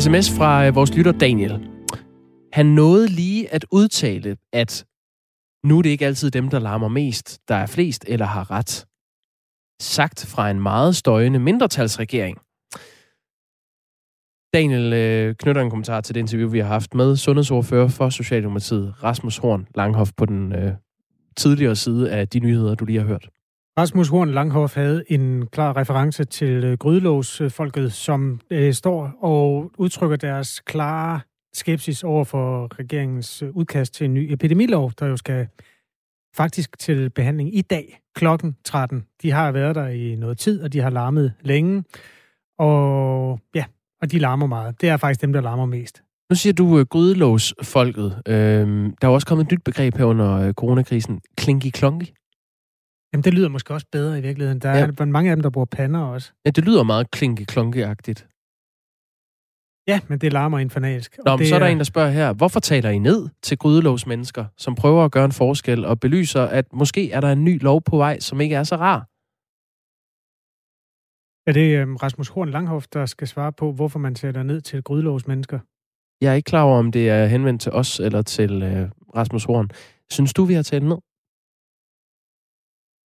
sms fra øh, vores lytter Daniel. Han nåede lige at udtale, at nu er det ikke altid dem, der larmer mest, der er flest eller har ret. Sagt fra en meget støjende mindretalsregering. Daniel øh, knytter en kommentar til det interview, vi har haft med sundhedsordfører for Socialdemokratiet, Rasmus Horn Langhoff, på den øh, tidligere side af de nyheder, du lige har hørt. Rasmus Horn Langhoff havde en klar reference til øh, grydelåsfolket, som øh, står og udtrykker deres klare skepsis over for regeringens øh, udkast til en ny epidemilov, der jo skal faktisk til behandling i dag klokken 13. De har været der i noget tid, og de har larmet længe. Og ja, og de larmer meget. Det er faktisk dem, der larmer mest. Nu siger du uh, grydelåsfolket. Øhm, der er også kommet et nyt begreb her under uh, coronakrisen. Klinky klonky. Jamen, det lyder måske også bedre i virkeligheden. Der ja. er mange af dem, der bruger pander også. Ja, det lyder meget klinky klonky agtigt Ja, men det larmer infernalsk. Nå, men så er der en, der spørger her, hvorfor taler I ned til mennesker, som prøver at gøre en forskel og belyser, at måske er der en ny lov på vej, som ikke er så rar? Er det øhm, Rasmus Horn Langhoff, der skal svare på, hvorfor man taler ned til mennesker? Jeg er ikke klar over, om det er henvendt til os eller til øh, Rasmus Horn. Synes du, vi har talt ned?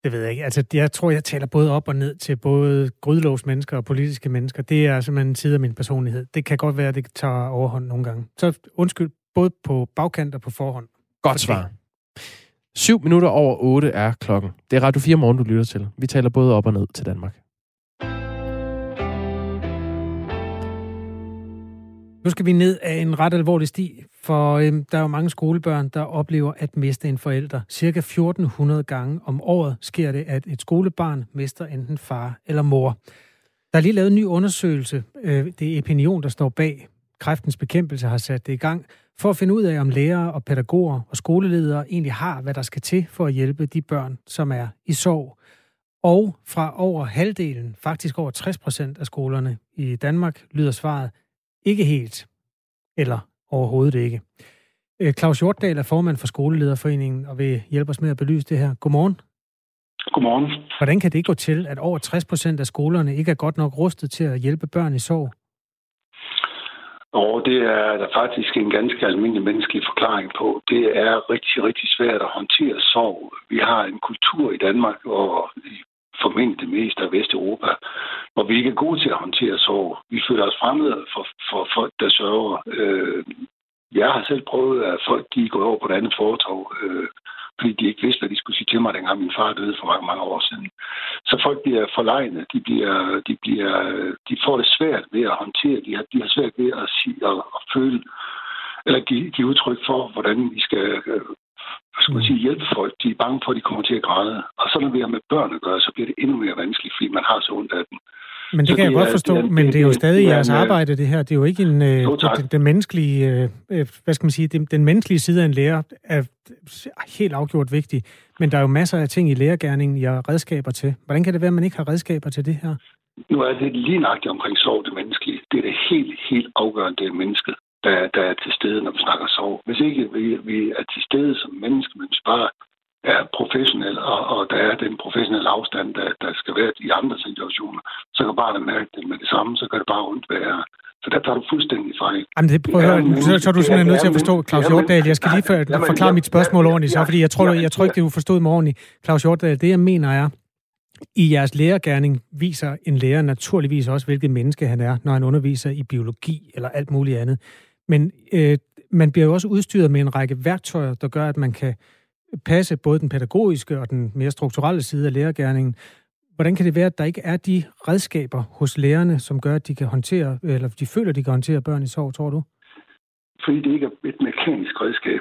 Det ved jeg ikke. Altså, jeg tror, jeg taler både op og ned til både grydlås mennesker og politiske mennesker. Det er simpelthen en side af min personlighed. Det kan godt være, at det tager overhånd nogle gange. Så undskyld, både på bagkant og på forhånd. Godt svar. 7 minutter over 8 er klokken. Det er Radio 4 morgen, du lytter til. Vi taler både op og ned til Danmark. Nu skal vi ned af en ret alvorlig sti, for øhm, der er jo mange skolebørn, der oplever at miste en forælder. Cirka 1400 gange om året sker det, at et skolebarn mister enten far eller mor. Der er lige lavet en ny undersøgelse. Øh, det er Opinion, der står bag. Kræftens bekæmpelse har sat det i gang for at finde ud af, om lærere og pædagoger og skoleledere egentlig har, hvad der skal til for at hjælpe de børn, som er i sorg. Og fra over halvdelen, faktisk over 60 procent af skolerne i Danmark, lyder svaret, ikke helt. Eller overhovedet ikke. Øh, Claus Hjortdal er formand for Skolelederforeningen og vil hjælpe os med at belyse det her. Godmorgen. Godmorgen. Hvordan kan det gå til, at over 60 procent af skolerne ikke er godt nok rustet til at hjælpe børn i sorg? Og det er der faktisk en ganske almindelig menneskelig forklaring på. Det er rigtig, rigtig svært at håndtere sorg. Vi har en kultur i Danmark, og i formentlig det meste af Vesteuropa, hvor vi ikke er gode til at håndtere sorg. Vi føler os fremmede for, for folk, der sørger. Øh, jeg har selv prøvet, at folk de går over på et andet foretog, øh, fordi de ikke vidste, hvad de skulle sige til mig, dengang min far døde for mange, mange år siden. Så folk bliver forlegne, de, bliver, de, bliver, de får det svært ved at håndtere, de har, de har svært ved at, sige, at, at føle, eller give, give udtryk for, hvordan vi skal øh, hvad skal man sige, hjælpe folk. De er bange for, at de kommer til at græde. Og så når vi har med børn at gøre, så bliver det endnu mere vanskeligt, fordi man har så ondt af dem. Men det så kan det jeg godt forstå, det, men det er jo stadig det, jeres arbejde, det her. Det er jo ikke en, øh, jo, den, den menneskelige, øh, hvad skal man sige, den, den menneskelige side af en lærer er helt afgjort vigtig. Men der er jo masser af ting i lærergærningen, I har redskaber til. Hvordan kan det være, at man ikke har redskaber til det her? Nu er det lige nøjagtigt omkring sorg, det menneskelige. Det er det helt, helt afgørende, det er mennesket der, der er til stede, når vi snakker sorg. Hvis ikke vi, vi er til stede som mennesker, men bare er professionel, og, og der er den professionelle afstand, der, der skal være i andre situationer, så kan barnet mærke det med det samme, så kan det bare ondt være. Så der tager du fuldstændig fejl. Jamen det, prøv at høre, så, så er du simpelthen nødt til at forstå, Claus Hjortdal. Jeg skal lige for, forklare mit spørgsmål ordentligt, så, fordi jeg tror, jeg tror ikke, du forstod mig ordentligt. Claus Hjortdal, det jeg mener er, i jeres lærergærning viser en lærer naturligvis også, hvilket menneske han er, når han underviser i biologi eller alt muligt andet. Men øh, man bliver jo også udstyret med en række værktøjer, der gør, at man kan passe både den pædagogiske og den mere strukturelle side af lærergærningen. Hvordan kan det være, at der ikke er de redskaber hos lærerne, som gør, at de kan håndtere, eller de føler, at de kan håndtere børn i sorg, tror du? Fordi det ikke er et mekanisk redskab.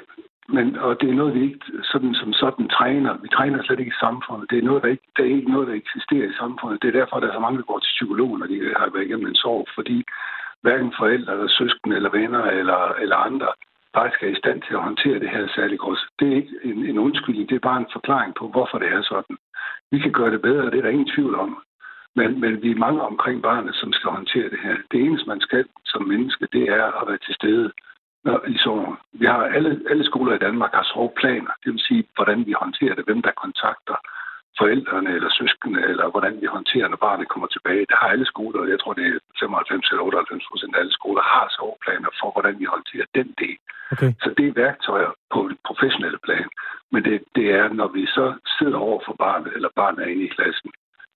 Men, og det er noget, vi ikke sådan, som sådan træner. Vi træner slet ikke i samfundet. Det er, noget, der ikke, det er ikke noget, der eksisterer i samfundet. Det er derfor, der er så mange, der går til psykologen, når de har været igennem en sorg. Fordi hverken forældre eller søskende eller venner eller, eller andre faktisk er i stand til at håndtere det her særlig godt. Det er ikke en, en undskyldning, det er bare en forklaring på, hvorfor det er sådan. Vi kan gøre det bedre, det er der ingen tvivl om. Men, men vi er mange omkring barnet, som skal håndtere det her. Det eneste, man skal som menneske, det er at være til stede når, i sorgen. Vi har alle, alle skoler i Danmark har sorgplaner, det vil sige, hvordan vi håndterer det, hvem der kontakter forældrene eller søskende, eller hvordan vi håndterer, når barnet kommer tilbage. Det har alle skoler, jeg tror det er 95 eller 98 procent af alle skoler, har soveplaner for, hvordan vi håndterer den del. Okay. Så det er værktøjer på et professionelle plan. Men det, det er, når vi så sidder over for barnet, eller barnet er inde i klassen,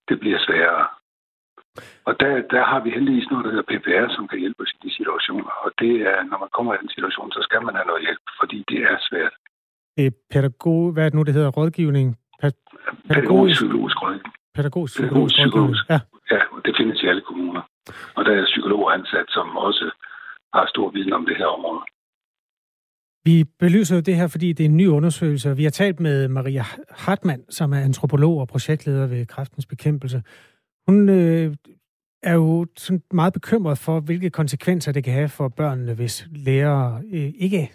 det bliver sværere. Og der, der har vi heldigvis noget, der hedder PPR, som kan hjælpe os i de situationer. Og det er, når man kommer i den situation, så skal man have noget hjælp, fordi det er svært. Det er pædagog, hvad er det nu, det hedder, rådgivning? Pædagogisk psykologisk rådgivning. Pædagogisk psykologisk rådgivning. Ja. Ja, det findes i alle kommuner. Og der er psykologer ansat, som også har stor viden om det her område. Vi belyser jo det her, fordi det er en ny undersøgelse. Vi har talt med Maria Hartmann, som er antropolog og projektleder ved Kræftens Bekæmpelse. Hun øh, er jo sådan meget bekymret for, hvilke konsekvenser det kan have for børnene, hvis lærere øh, ikke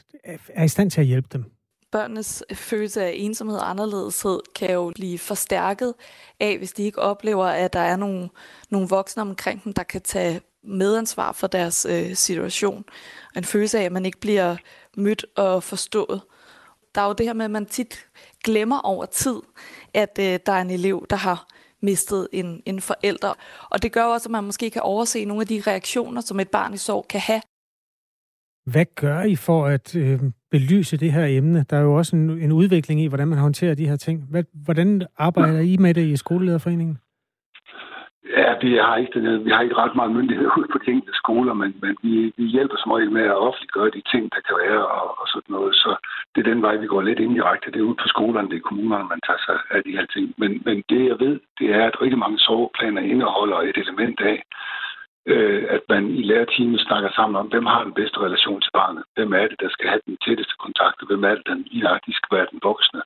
er i stand til at hjælpe dem. Børnenes følelse af ensomhed og anderledeshed kan jo blive forstærket af, hvis de ikke oplever, at der er nogle, nogle voksne omkring dem, der kan tage medansvar for deres øh, situation. En følelse af, at man ikke bliver mødt og forstået. Der er jo det her med, at man tit glemmer over tid, at øh, der er en elev, der har mistet en, en forælder. Og det gør også, at man måske kan overse nogle af de reaktioner, som et barn i sorg kan have. Hvad gør I for at øh, belyse det her emne? Der er jo også en, en udvikling i, hvordan man håndterer de her ting. Hvad, hvordan arbejder I med det i skolelederforeningen? Ja, vi har ikke, den, vi har ikke ret meget myndighed ud på de enkelte skoler, men, men vi, vi hjælper som regel med at offentliggøre de ting, der kan være og, og sådan noget. Så det er den vej, vi går lidt indirekte. Det er ude på skolerne, det er kommunerne, man tager sig af de her ting. Men, men det, jeg ved, det er, at rigtig mange soveplaner indeholder et element af, øh, at man i lærertimen snakker sammen om, hvem har den bedste relation til barnet? Hvem er det, der skal have den tætteste kontakt? Hvem er det, der lige skal være den voksne?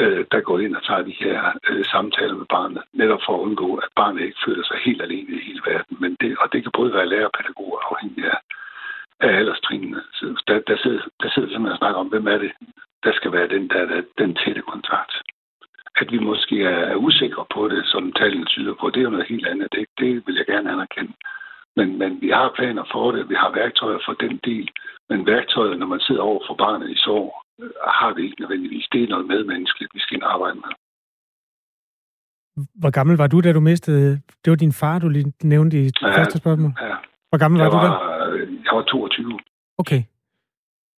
øh, der går ind og tager de her øh, samtaler med barnet, netop for at undgå, at barnet ikke føler sig helt alene i hele verden. Men det, og det kan både være lærer og pædagoger afhængig af, af alderstrinene. Så der, der, sidder, der sidder simpelthen og snakker om, hvem er det, der skal være den, der der den tætte kontakt. At vi måske er, er usikre på det, som tallene tyder på, det er jo noget helt andet. Det, det vil jeg gerne anerkende. Men, men vi har planer for det, vi har værktøjer for den del. Men værktøjet, når man sidder over for barnet i sorg, har vi ikke nødvendigvis. Det er noget medmenneskeligt, vi skal arbejde med. Hvor gammel var du, da du mistede... Det var din far, du lige nævnte i ja, første spørgsmål. Ja. Hvor gammel var, var du da? Jeg var 22. Okay.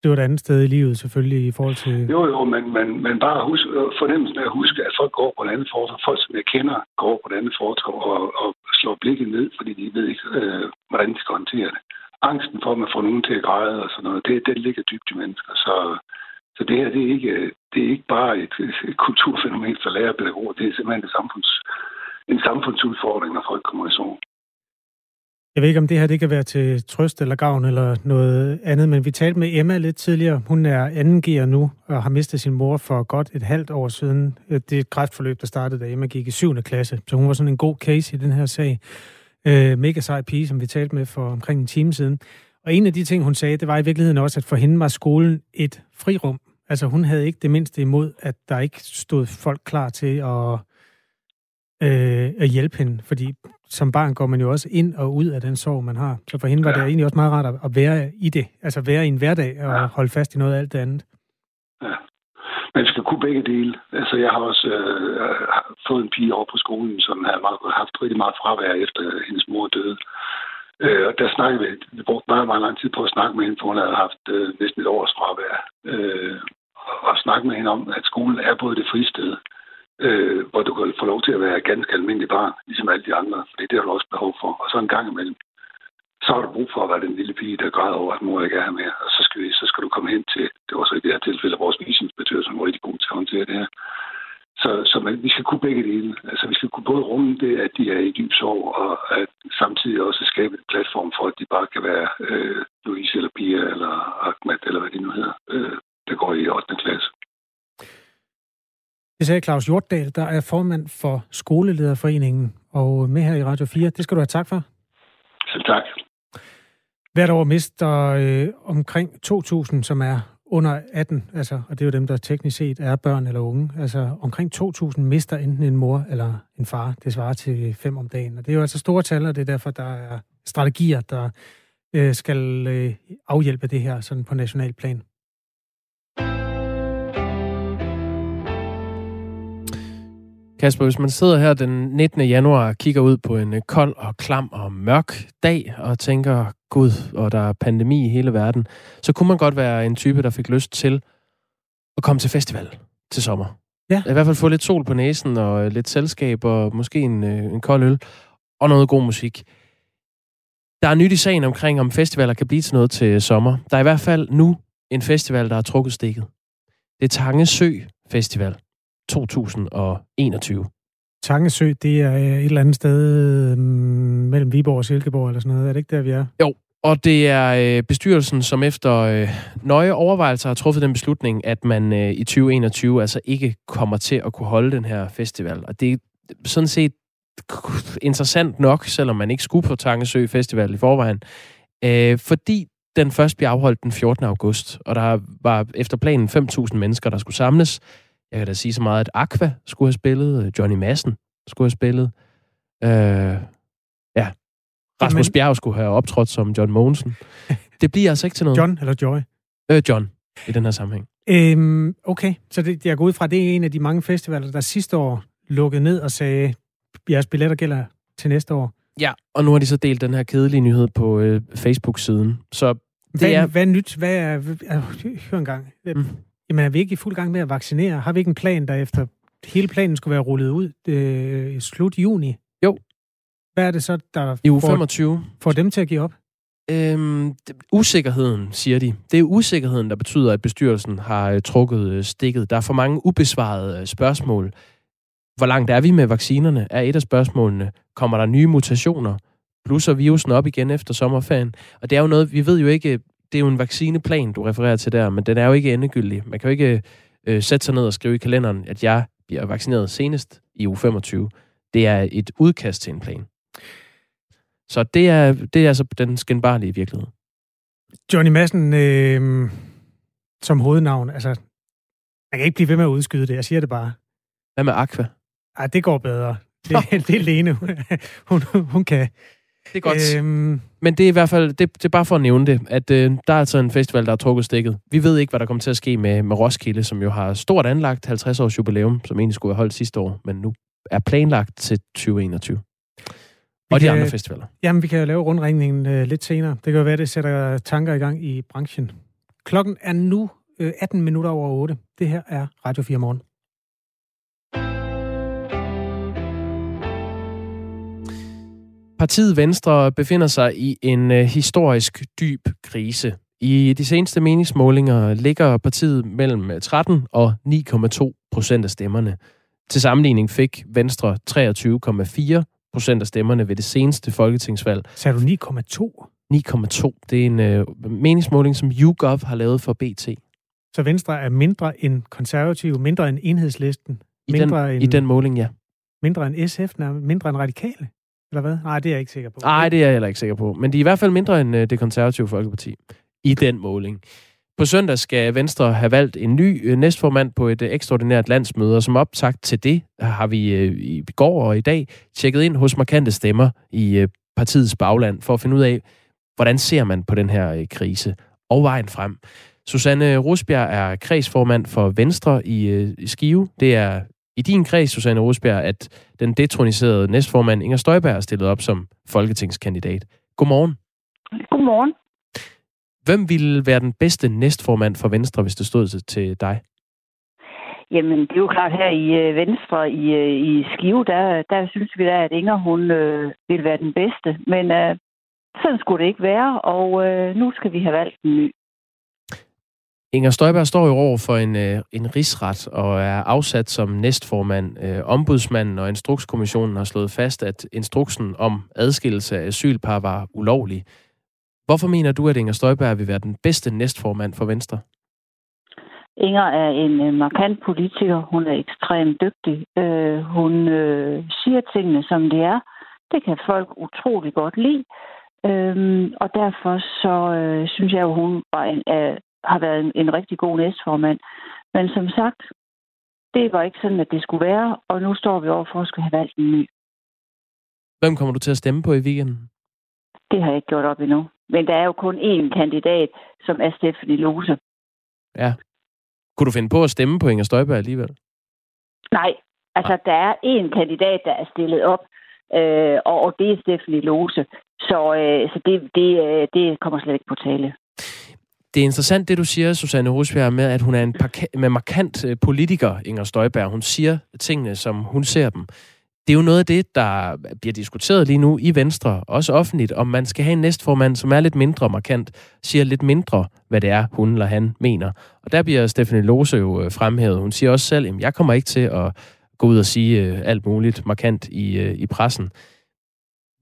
Det var et andet sted i livet selvfølgelig i forhold til... Jo, jo, men, men, men bare husk, øh, fornemmelsen af at huske, at folk går på et andet foretag. Folk, som jeg kender, går på et andet foretag og, og slår blikket ned, fordi de ved ikke, øh, hvordan de skal håndtere det. Angsten for, at man får nogen til at græde og sådan noget, det, det ligger dybt i mennesker. Så, så det her, det er ikke, det er ikke bare et, et kulturfænomen for lærer og pædagoger. Det er simpelthen et samfunds, en samfundsudfordring, når folk kommer i sorg. Jeg ved ikke, om det her det kan være til trøst eller gavn eller noget andet, men vi talte med Emma lidt tidligere. Hun er anden gear nu og har mistet sin mor for godt et halvt år siden. Det er et kræftforløb, der startede, da Emma gik i 7. klasse. Så hun var sådan en god case i den her sag. Øh, mega sej pige, som vi talte med for omkring en time siden. Og en af de ting, hun sagde, det var i virkeligheden også, at for hende var skolen et frirum. Altså hun havde ikke det mindste imod, at der ikke stod folk klar til at øh, at hjælpe hende, fordi som barn går man jo også ind og ud af den sorg, man har. Så for hende var ja. det egentlig også meget rart at være i det, altså være i en hverdag og ja. holde fast i noget af alt det andet. Ja. Man skal kunne begge dele. Altså, jeg har også øh, fået en pige over på skolen, som har haft rigtig meget fravær efter hendes mor døde. Øh, og der snakkede vi, vi brugte meget, meget lang tid på at snakke med hende, for hun havde haft øh, næsten et års fravær. Øh, og, og snakke med hende om, at skolen er både det fristed, øh, øh, hvor du kan få lov til at være ganske almindelig barn, ligesom alle de andre, for det har du også behov for. Og så en gang imellem, så har du brug for at være den lille pige, der græder over, at mor ikke er her mere. Og så skal, vi, så skal du komme hen til, det var så i det her tilfælde, vores visionsbetøver, som var rigtig god til at håndtere det her. Så, så man, vi skal kunne begge dele. Altså, vi skal kunne både rumme det, at de er i dyb sorg, og at samtidig også skabe en platform for, at de bare kan være øh, Louise eller Pia eller Ahmed, eller hvad de nu hedder, øh, der går i 8. klasse. Det sagde Claus Hjortdal, der er formand for Skolelederforeningen, og med her i Radio 4. Det skal du have tak for. Selv tak. Hvert år mister øh, omkring 2.000, som er under 18, altså, og det er jo dem, der teknisk set er børn eller unge. Altså omkring 2.000 mister enten en mor eller en far. Det svarer til fem om dagen. Og det er jo altså store tal, og det er derfor, der er strategier, der øh, skal øh, afhjælpe det her sådan på national plan. Kasper, hvis man sidder her den 19. januar og kigger ud på en øh, kold og klam og mørk dag og tænker, gud, og der er pandemi i hele verden, så kunne man godt være en type, der fik lyst til at komme til festival til sommer. Ja. I hvert fald få lidt sol på næsen og øh, lidt selskab og måske en, øh, en kold øl og noget god musik. Der er nyt i sagen omkring, om festivaler kan blive til noget til sommer. Der er i hvert fald nu en festival, der har trukket stikket. Det er Tange Sø Festival 2021. Tangesø, det er øh, et eller andet sted mm, mellem Viborg og Silkeborg eller sådan noget. Er det ikke der, vi er? Jo, og det er øh, bestyrelsen, som efter øh, nøje overvejelser har truffet den beslutning, at man i 2021 altså ikke kommer til at kunne holde den her festival. Og det er sådan set interessant nok, selvom man ikke skulle på Tangesø Festival i forvejen, øh, fordi den først bliver afholdt den 14. august, og der var efter planen 5.000 mennesker, der skulle samles. Jeg kan da sige så meget, at Aqua skulle have spillet, øh, Johnny Madsen skulle have spillet, øh, ja, Rasmus Jamen- Bjerg skulle have optrådt som John Mogensen. Det bliver altså ikke til noget. John eller Joy? Øh, John, i den her sammenhæng. Øhm, okay, så det, jeg går ud fra, det er en af de mange festivaler, der sidste år lukkede ned og sagde, jeres billetter gælder til næste år. Ja, og nu har de så delt den her kedelige nyhed på øh, Facebook-siden. Så Hvad, er- hvad er nyt? Hvad er, øh, hør en gang. Mm. Jamen er vi ikke i fuld gang med at vaccinere? Har vi ikke en plan, der efter hele planen skulle være rullet ud øh, i slut juni? Jo. Hvad er det så, der i får, 25, får dem til at give op? Øhm, usikkerheden, siger de. Det er usikkerheden, der betyder, at bestyrelsen har øh, trukket øh, stikket. Der er for mange ubesvarede øh, spørgsmål. Hvor langt er vi med vaccinerne? Er et af spørgsmålene. Kommer der nye mutationer? Blusser virusen op igen efter sommerferien? Og det er jo noget, vi ved jo ikke, det er jo en vaccineplan, du refererer til der, men den er jo ikke endegyldig. Man kan jo ikke øh, sætte sig ned og skrive i kalenderen, at jeg bliver vaccineret senest i uge 25. Det er et udkast til en plan. Så det er, det er altså den skændbarlige virkelighed. Johnny Madsen øh, som hovednavn, altså, man kan ikke blive ved med at udskyde det, jeg siger det bare. Hvad med Aqua? Ej, det går bedre. Det, det er Lene, hun, hun kan. Det er godt. Øh, Øhm, Men det er i hvert fald, det, det er bare for at nævne det, at øh, der er altså en festival, der har trukket stikket. Vi ved ikke, hvad der kommer til at ske med, med Roskilde, som jo har stort anlagt 50 års jubilæum, som egentlig skulle have holdt sidste år, men nu er planlagt til 2021. Og de kan- andre festivaler. Jamen, vi kan jo lave rundringningen øh, lidt senere. Det kan jo være, det sætter tanker i gang i branchen. Klokken er nu øh, 18 minutter over 8. Det her er Radio 4 Morgen. Partiet Venstre befinder sig i en øh, historisk dyb krise. I de seneste meningsmålinger ligger partiet mellem øh, 13 og 9,2 procent af stemmerne. Til sammenligning fik Venstre 23,4 procent af stemmerne ved det seneste folketingsvalg. Sagde du 9,2? 9,2. Det er en øh, meningsmåling, som YouGov har lavet for BT. Så Venstre er mindre end konservativ, mindre end enhedslisten, I, mindre, den, end, I den måling, ja. mindre end SF, mindre end radikale. Eller hvad? Nej, det er jeg ikke sikker på. Nej, det er jeg heller ikke sikker på. Men de er i hvert fald mindre end øh, det konservative Folkeparti i den måling. På søndag skal Venstre have valgt en ny øh, næstformand på et øh, ekstraordinært landsmøde, og som optakt til det har vi øh, i går og i dag tjekket ind hos markante stemmer i øh, partiets bagland for at finde ud af, hvordan ser man på den her øh, krise og vejen frem. Susanne Rusbjerg er kredsformand for Venstre i, øh, i Skive. Det er i din kreds, Susanne Rosbjerg, at den detroniserede næstformand Inger Støjberg er stillet op som folketingskandidat. Godmorgen. Godmorgen. Hvem ville være den bedste næstformand for Venstre, hvis det stod til- til dig? Jamen, det er jo klart her i øh, Venstre i, øh, i Skive, der, der synes vi da, at Inger, hun øh, vil være den bedste. Men øh, sådan skulle det ikke være, og øh, nu skal vi have valgt en ny. Inger Støjberg står jo over for en, øh, en rigsret og er afsat som næstformand. Øh, ombudsmanden og Instrukskommissionen har slået fast, at instruksen om adskillelse af asylpar var ulovlig. Hvorfor mener du, at Inger Støjberg vil være den bedste næstformand for Venstre? Inger er en øh, markant politiker. Hun er ekstremt dygtig. Øh, hun øh, siger tingene, som det er. Det kan folk utrolig godt lide. Øhm, og derfor så øh, synes jeg, at hun var en, er har været en, en rigtig god næstformand. Men som sagt, det var ikke sådan, at det skulle være, og nu står vi over for at skulle have valgt en ny. Hvem kommer du til at stemme på i weekenden? Det har jeg ikke gjort op endnu. Men der er jo kun én kandidat, som er Stephanie Lose. Ja. Kunne du finde på at stemme på Inger Støjberg alligevel? Nej, Altså, der er en kandidat, der er stillet op, øh, og, og det er Stephanie Lose. Så, øh, så det, det, øh, det kommer slet ikke på tale. Det er interessant, det du siger, Susanne Rosbjerg, med at hun er en med markant øh, politiker, Inger Støjberg. Hun siger tingene, som hun ser dem. Det er jo noget af det, der bliver diskuteret lige nu i Venstre, også offentligt, om man skal have en næstformand, som er lidt mindre markant, siger lidt mindre, hvad det er, hun eller han mener. Og der bliver Stephanie Lose jo øh, fremhævet. Hun siger også selv, at jeg kommer ikke til at gå ud og sige øh, alt muligt markant i, i pressen.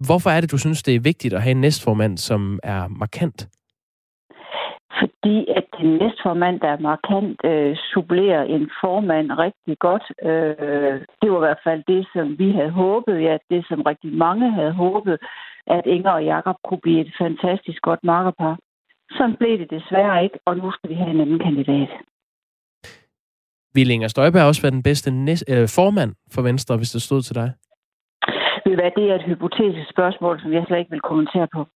Hvorfor er det, du synes, det er vigtigt at have en næstformand, som er markant? Fordi at den næstformand, der er markant, øh, supplerer en formand rigtig godt. Øh, det var i hvert fald det, som vi havde håbet, ja, det som rigtig mange havde håbet, at Inger og Jakob kunne blive et fantastisk godt markerpar. Sådan blev det desværre ikke, og nu skal vi have en anden kandidat. Vil Inger Støjberg også være den bedste næst, øh, formand for Venstre, hvis det stod til dig? Ved hvad, det er et hypotetisk spørgsmål, som jeg slet ikke vil kommentere på.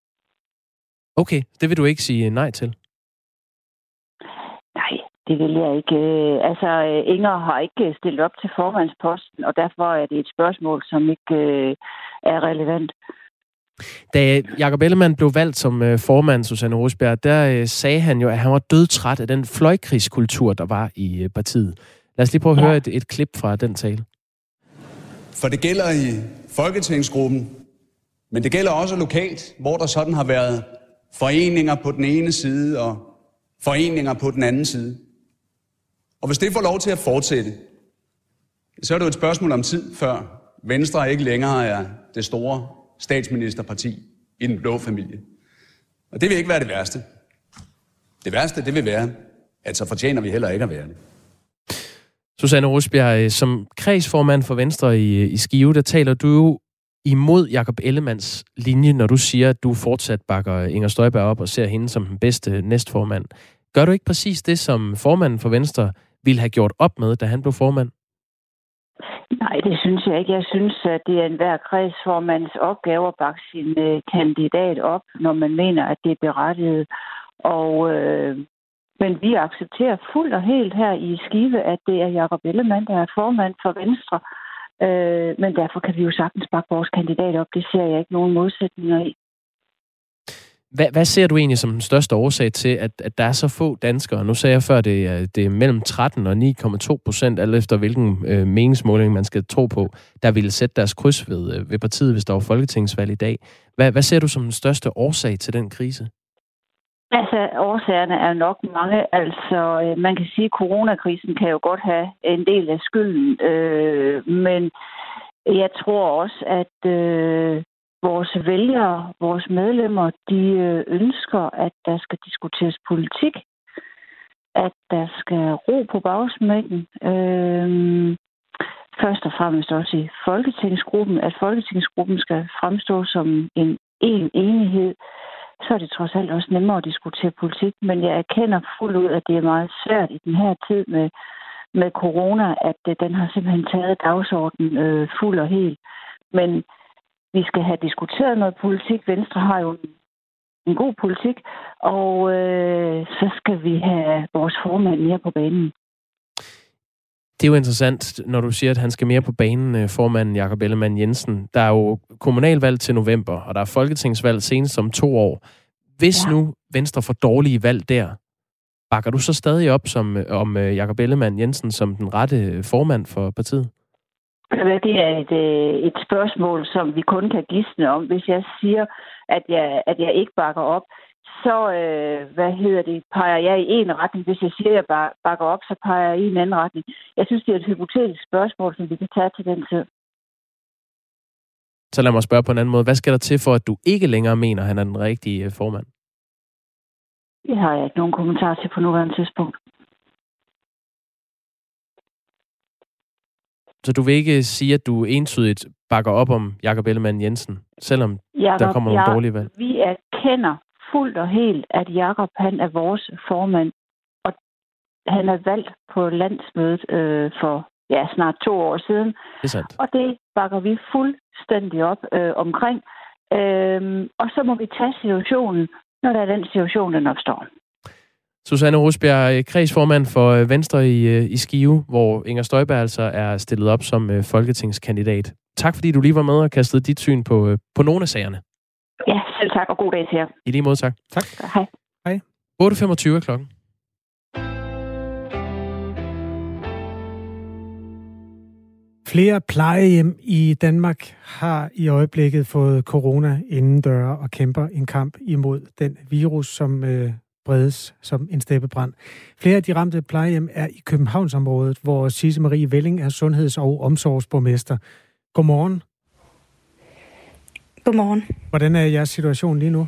Okay, det vil du ikke sige nej til? Det vil jeg ikke. Altså, Inger har ikke stillet op til formandsposten, og derfor er det et spørgsmål, som ikke øh, er relevant. Da Jakob Ellemann blev valgt som øh, formand, Susanne Rosberg, der øh, sagde han jo, at han var dødtræt af den fløjkrigskultur, der var i partiet. Lad os lige prøve at høre ja. et, et klip fra den tale. For det gælder i Folketingsgruppen, men det gælder også lokalt, hvor der sådan har været foreninger på den ene side og foreninger på den anden side. Og hvis det får lov til at fortsætte, så er det jo et spørgsmål om tid, før Venstre ikke længere er det store statsministerparti i den blå familie. Og det vil ikke være det værste. Det værste, det vil være, at så fortjener vi heller ikke at være det. Susanne Rosbjerg, øh, som kredsformand for Venstre i, øh, i Skive, der taler du jo imod Jakob Ellemands linje, når du siger, at du fortsat bakker Inger Støjberg op og ser hende som den bedste næstformand. Gør du ikke præcis det, som formanden for Venstre ville have gjort op med, da han blev formand? Nej, det synes jeg ikke. Jeg synes, at det er enhver kredsformands opgave at bakke sin øh, kandidat op, når man mener, at det er berettiget. Og, øh, men vi accepterer fuldt og helt her i Skive, at det er Jakob Ellemann, der er formand for Venstre. Øh, men derfor kan vi jo sagtens bakke vores kandidat op. Det ser jeg ikke nogen modsætninger i. Hvad, hvad ser du egentlig som den største årsag til, at, at der er så få danskere? Nu sagde jeg før, det det er mellem 13 og 9,2 procent, alt efter hvilken øh, meningsmåling man skal tro på, der ville sætte deres kryds ved, øh, ved partiet, hvis der var folketingsvalg i dag. Hvad, hvad ser du som den største årsag til den krise? Altså, årsagerne er nok mange. Altså, øh, man kan sige, at coronakrisen kan jo godt have en del af skylden. Øh, men jeg tror også, at øh, vores vælgere, vores medlemmer, de øh, ønsker, at der skal diskuteres politik. At der skal ro på bagsmækken. Øh, først og fremmest også i Folketingsgruppen. At Folketingsgruppen skal fremstå som en en enighed så er det trods alt også nemmere at diskutere politik. Men jeg erkender fuldt ud, at det er meget svært i den her tid med, med corona, at øh, den har simpelthen taget dagsordenen øh, fuld og helt. Men vi skal have diskuteret noget politik. Venstre har jo en, god politik, og øh, så skal vi have vores formand mere på banen. Det er jo interessant, når du siger, at han skal mere på banen, øh, formanden Jakob Ellemann Jensen. Der er jo kommunalvalg til november, og der er folketingsvalg senest om to år. Hvis ja. nu Venstre får dårlige valg der, bakker du så stadig op som, øh, om øh, Jakob Ellemann Jensen som den rette formand for partiet? Det er et, et spørgsmål, som vi kun kan gisne om. Hvis jeg siger, at jeg, at jeg ikke bakker op, så, øh, hvad hedder det, peger jeg i en retning. Hvis jeg siger, at jeg bakker op, så peger jeg i en anden retning. Jeg synes, det er et hypotetisk spørgsmål, som vi kan tage til den tid. Så lad mig spørge på en anden måde. Hvad skal der til for, at du ikke længere mener, at han er den rigtige øh, formand? Det har jeg ikke nogen kommentar til på nuværende tidspunkt. Så du vil ikke sige, at du entydigt bakker op om Jakob Ellemann Jensen, selvom Jacob, der kommer nogle dårlige valg? Vi erkender fuldt og helt, at Jakob han er vores formand, og han er valgt på landsmødet øh, for ja, snart to år siden. Det er sandt. Og det bakker vi fuldstændig op øh, omkring. Øhm, og så må vi tage situationen, når der er den situation, den opstår. Susanne Rosbjerg, øh, kredsformand for øh, Venstre i, øh, i Skive, hvor Inger Støjberg altså er stillet op som folketingskandidat. Tak fordi du lige var med og kastede dit syn på, på nogle af sagerne. Ja, selv tak, og god dag til jer. I lige måde, tak. Tak. Hej. Hej. 8.25 er klokken. Flere plejehjem i Danmark har i øjeblikket fået corona døre og kæmper en kamp imod den virus, som øh, bredes som en steppebrand. Flere af de ramte plejehjem er i Københavnsområdet, hvor Sisse Marie Velling er sundheds- og omsorgsborgmester. Godmorgen. Godmorgen. Hvordan er jeres situation lige nu?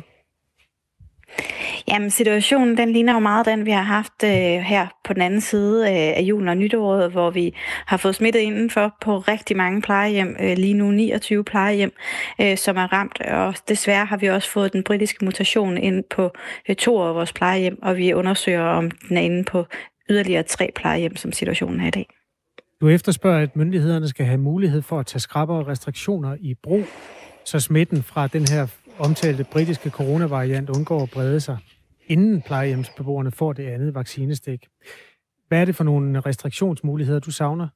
Jamen, situationen den ligner jo meget den, vi har haft øh, her på den anden side øh, af julen og nytåret, hvor vi har fået smittet indenfor på rigtig mange plejehjem. Øh, lige nu 29 plejehjem, øh, som er ramt, og desværre har vi også fået den britiske mutation ind på øh, to af vores plejehjem, og vi undersøger, om den er inde på yderligere tre plejehjem, som situationen er i dag. Du efterspørger, at myndighederne skal have mulighed for at tage skrappere restriktioner i brug, så smitten fra den her omtalte britiske coronavariant undgår at brede sig inden plejehjemsbeboerne får det andet vaccinestik. Hvad er det for nogle restriktionsmuligheder, du savner?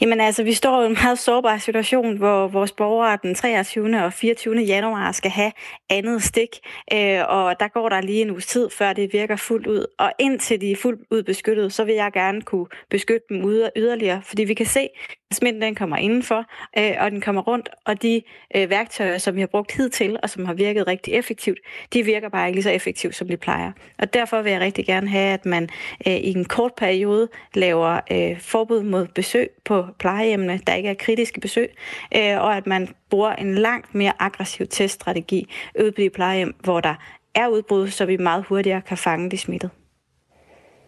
Jamen altså, vi står i en meget sårbar situation, hvor vores borgere den 23. og 24. januar skal have andet stik, øh, og der går der lige en uges tid, før det virker fuldt ud. Og indtil de er fuldt ud beskyttet, så vil jeg gerne kunne beskytte dem yderligere, fordi vi kan se, at smitten den kommer indenfor, øh, og den kommer rundt, og de øh, værktøjer, som vi har brugt hidtil, og som har virket rigtig effektivt, de virker bare ikke lige så effektivt, som de plejer. Og derfor vil jeg rigtig gerne have, at man øh, i en kort periode laver øh, forbud mod besøg på plejehjemmene, der ikke er kritiske besøg, øh, og at man bruger en langt mere aggressiv teststrategi ude på de plejehjem, hvor der er udbrud, så vi meget hurtigere kan fange de smittede.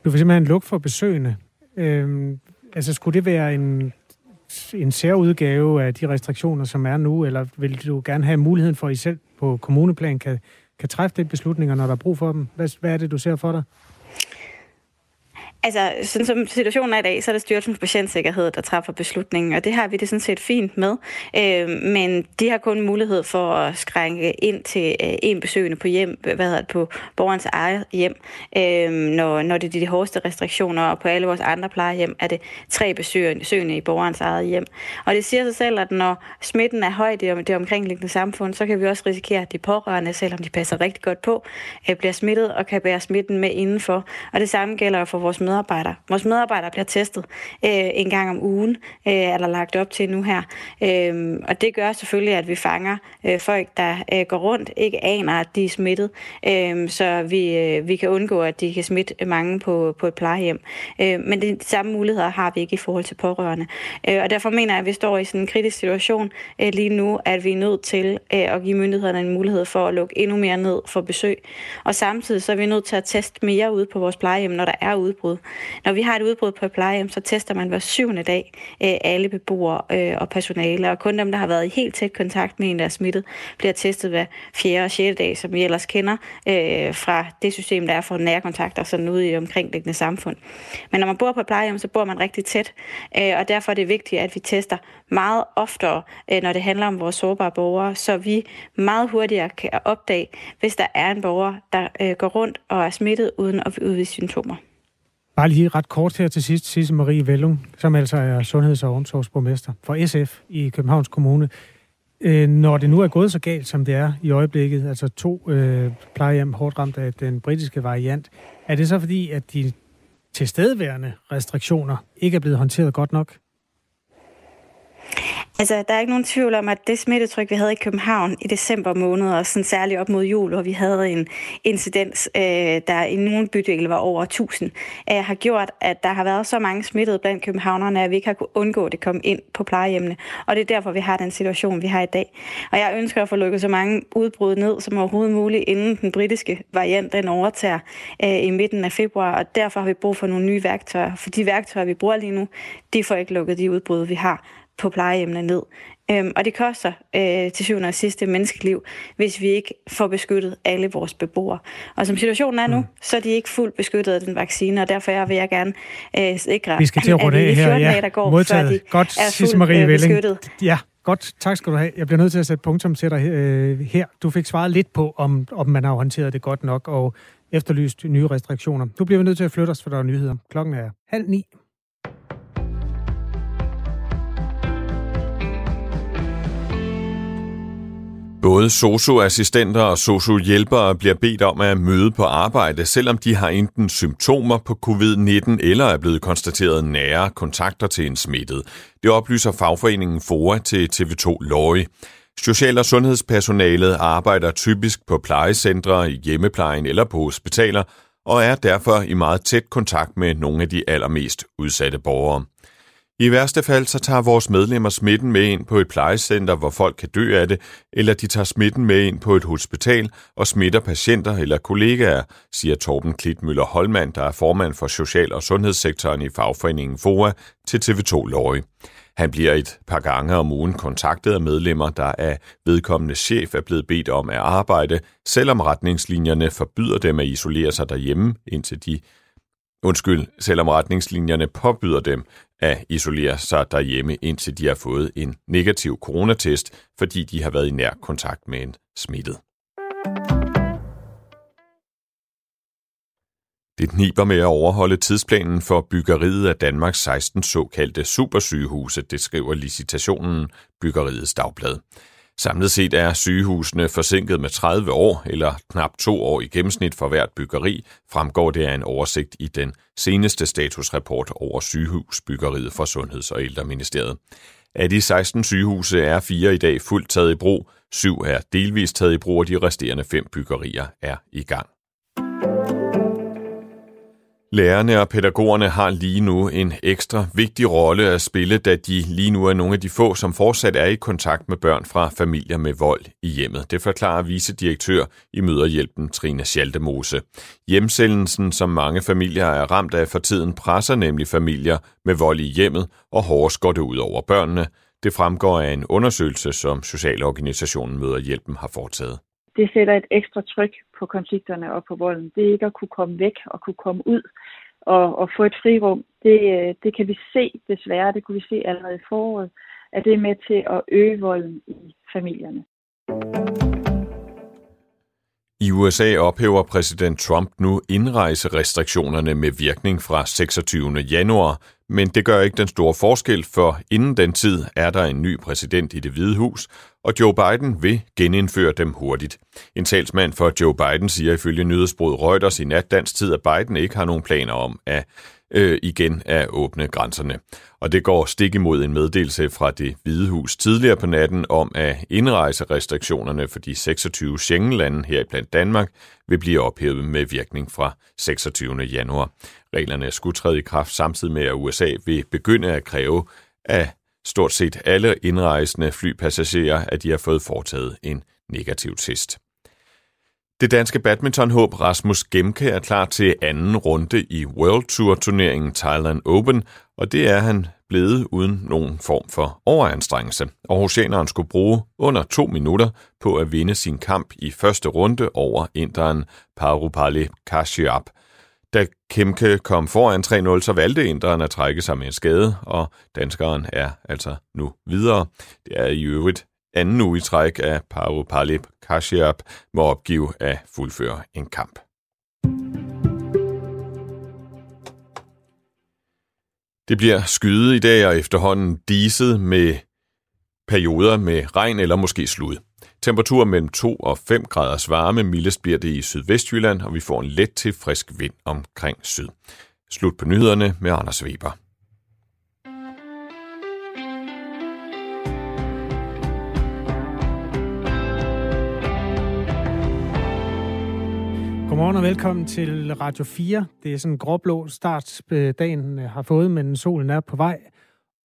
Du vil simpelthen lukke for besøgende. Øhm, altså, skulle det være en, en særudgave af de restriktioner, som er nu, eller vil du gerne have muligheden for, at I selv på kommuneplan kan, kan træffe de beslutninger, når der er brug for dem? Hvad, hvad er det, du ser for dig? Altså, sådan som situationen er i dag, så er det Styrelsen for Patientsikkerhed, der træffer beslutningen, og det har vi det sådan set fint med. Øh, men de har kun mulighed for at skrænke ind til øh, en besøgende på hjem, hvad hedder det, på borgerens eget hjem, øh, når, når det er de hårdeste restriktioner, og på alle vores andre plejehjem er det tre besøgende i borgerens eget hjem. Og det siger sig selv, at når smitten er høj i det omkringliggende samfund, så kan vi også risikere, at de pårørende, selvom de passer rigtig godt på, øh, bliver smittet og kan bære smitten med indenfor. Og det samme gælder for vores medarbejdere. Vores medarbejdere bliver testet øh, en gang om ugen, øh, er der lagt op til nu her. Øh, og det gør selvfølgelig, at vi fanger øh, folk, der øh, går rundt, ikke aner, at de er smittet, øh, så vi, øh, vi kan undgå, at de kan smitte mange på, på et plejehjem. Øh, men de samme muligheder har vi ikke i forhold til pårørende. Øh, og derfor mener jeg, at vi står i sådan en kritisk situation øh, lige nu, at vi er nødt til øh, at give myndighederne en mulighed for at lukke endnu mere ned for besøg. Og samtidig så er vi nødt til at teste mere ud på vores plejehjem, når der er udbrud. Når vi har et udbrud på et plejehjem, så tester man hver syvende dag øh, alle beboere øh, og personale, og kun dem, der har været i helt tæt kontakt med en, der er smittet, bliver testet hver fjerde og sjette dag, som vi ellers kender øh, fra det system, der er for nærkontakter sådan ude i omkringliggende samfund. Men når man bor på et plejehjem, så bor man rigtig tæt, øh, og derfor er det vigtigt, at vi tester meget oftere, øh, når det handler om vores sårbare borgere, så vi meget hurtigere kan opdage, hvis der er en borger, der øh, går rundt og er smittet uden at udvise symptomer. Bare lige ret kort her til sidst, Sisse Marie Vellung, som altså er sundheds- og omsorgsborgmester for SF i Københavns Kommune. Øh, når det nu er gået så galt, som det er i øjeblikket, altså to øh, plejehjem hårdt ramt af den britiske variant, er det så fordi, at de tilstedeværende restriktioner ikke er blevet håndteret godt nok? Altså, der er ikke nogen tvivl om, at det smittetryk, vi havde i København i december måned, og sådan særligt op mod jul, hvor vi havde en incidens, øh, der i nogle bydele var over 1000, øh, har gjort, at der har været så mange smittede blandt københavnerne, at vi ikke har kunnet undgå, at det kom ind på plejehjemmene. Og det er derfor, vi har den situation, vi har i dag. Og jeg ønsker at få lukket så mange udbrud ned som overhovedet muligt, inden den britiske variant den overtager øh, i midten af februar. Og derfor har vi brug for nogle nye værktøjer. For de værktøjer, vi bruger lige nu, de får ikke lukket de udbrud, vi har på plejehjemmene ned. Øhm, og det koster øh, til syvende og sidste menneskeliv, hvis vi ikke får beskyttet alle vores beboere. Og som situationen er nu, mm. så er de ikke fuldt beskyttet af den vaccine, og derfor vil jeg gerne øh, sikre, vi skal til at, at vi i 14 ja. dage, der går, Modtaget. før de Godt, er fuldt Marie øh, beskyttet. Ja, godt. Tak skal du have. Jeg bliver nødt til at sætte punktum til dig øh, her. Du fik svaret lidt på, om, om man har håndteret det godt nok, og efterlyst nye restriktioner. Nu bliver vi nødt til at flytte os, for der er nyheder. Klokken er halv ni. Både socioassistenter og sociohjælpere bliver bedt om at møde på arbejde, selvom de har enten symptomer på covid-19 eller er blevet konstateret nære kontakter til en smittet. Det oplyser fagforeningen FOA til TV2 Løje. Social- og sundhedspersonalet arbejder typisk på plejecentre, i hjemmeplejen eller på hospitaler, og er derfor i meget tæt kontakt med nogle af de allermest udsatte borgere. I værste fald så tager vores medlemmer smitten med ind på et plejecenter, hvor folk kan dø af det, eller de tager smitten med ind på et hospital og smitter patienter eller kollegaer, siger Torben Klitmøller Holmand, der er formand for Social- og Sundhedssektoren i fagforeningen FOA til TV2 Løje. Han bliver et par gange om ugen kontaktet af medlemmer, der af vedkommende chef er blevet bedt om at arbejde, selvom retningslinjerne forbyder dem at isolere sig derhjemme, indtil de Undskyld, selvom retningslinjerne påbyder dem at isolere sig derhjemme, indtil de har fået en negativ coronatest, fordi de har været i nær kontakt med en smittet. Det kniber med at overholde tidsplanen for byggeriet af Danmarks 16 såkaldte supersygehuse, det skriver licitationen Byggeriets Dagblad. Samlet set er sygehusene forsinket med 30 år, eller knap to år i gennemsnit for hvert byggeri, fremgår det af en oversigt i den seneste statusrapport over sygehusbyggeriet for Sundheds- og Ældreministeriet. Af de 16 sygehuse er fire i dag fuldt taget i brug, syv er delvist taget i brug, og de resterende fem byggerier er i gang. Lærerne og pædagogerne har lige nu en ekstra vigtig rolle at spille, da de lige nu er nogle af de få, som fortsat er i kontakt med børn fra familier med vold i hjemmet. Det forklarer vicedirektør i Møderhjælpen Trine Schaldemose. Hjemsendelsen, som mange familier er ramt af for tiden, presser nemlig familier med vold i hjemmet, og hårdest går det ud over børnene. Det fremgår af en undersøgelse, som Socialorganisationen Møderhjælpen har foretaget det sætter et ekstra tryk på konflikterne og på volden. Det er ikke at kunne komme væk og kunne komme ud og, og få et frirum. Det, øh, det kan vi se desværre, det kunne vi se allerede i foråret, at det er med til at øge volden i familierne. I USA ophæver præsident Trump nu indrejserestriktionerne med virkning fra 26. januar, men det gør ikke den store forskel, for inden den tid er der en ny præsident i det hvide hus, og Joe Biden vil genindføre dem hurtigt. En talsmand for Joe Biden siger ifølge nyhedsbrud Reuters i nat dansk tid, at Biden ikke har nogen planer om at øh, igen at åbne grænserne. Og det går stik imod en meddelelse fra det Hvide Hus tidligere på natten om, at indrejserestriktionerne for de 26 Schengen-lande her blandt Danmark vil blive ophævet med virkning fra 26. januar. Reglerne skulle træde i kraft samtidig med, at USA vil begynde at kræve, at stort set alle indrejsende flypassagerer, at de har fået foretaget en negativ test. Det danske badmintonhåb Rasmus Gemke er klar til anden runde i World Tour turneringen Thailand Open, og det er han blevet uden nogen form for overanstrengelse. Aarhusianeren skulle bruge under to minutter på at vinde sin kamp i første runde over inderen Parupali Kashyap. Da Kemke kom foran 3-0, så valgte inderen at trække sig med en skade, og danskeren er altså nu videre. Det er i øvrigt anden uge i træk, af at Parupali Kashyap må opgive at fuldføre en kamp. Det bliver skyde i dag og efterhånden diset med perioder med regn eller måske slud. Temperatur mellem 2 og 5 graders varme, mildest bliver det i Sydvestjylland, og vi får en let til frisk vind omkring syd. Slut på nyhederne med Anders Weber. Godmorgen og velkommen til Radio 4. Det er sådan en gråblå start, øh, dagen øh, har fået, men solen er på vej.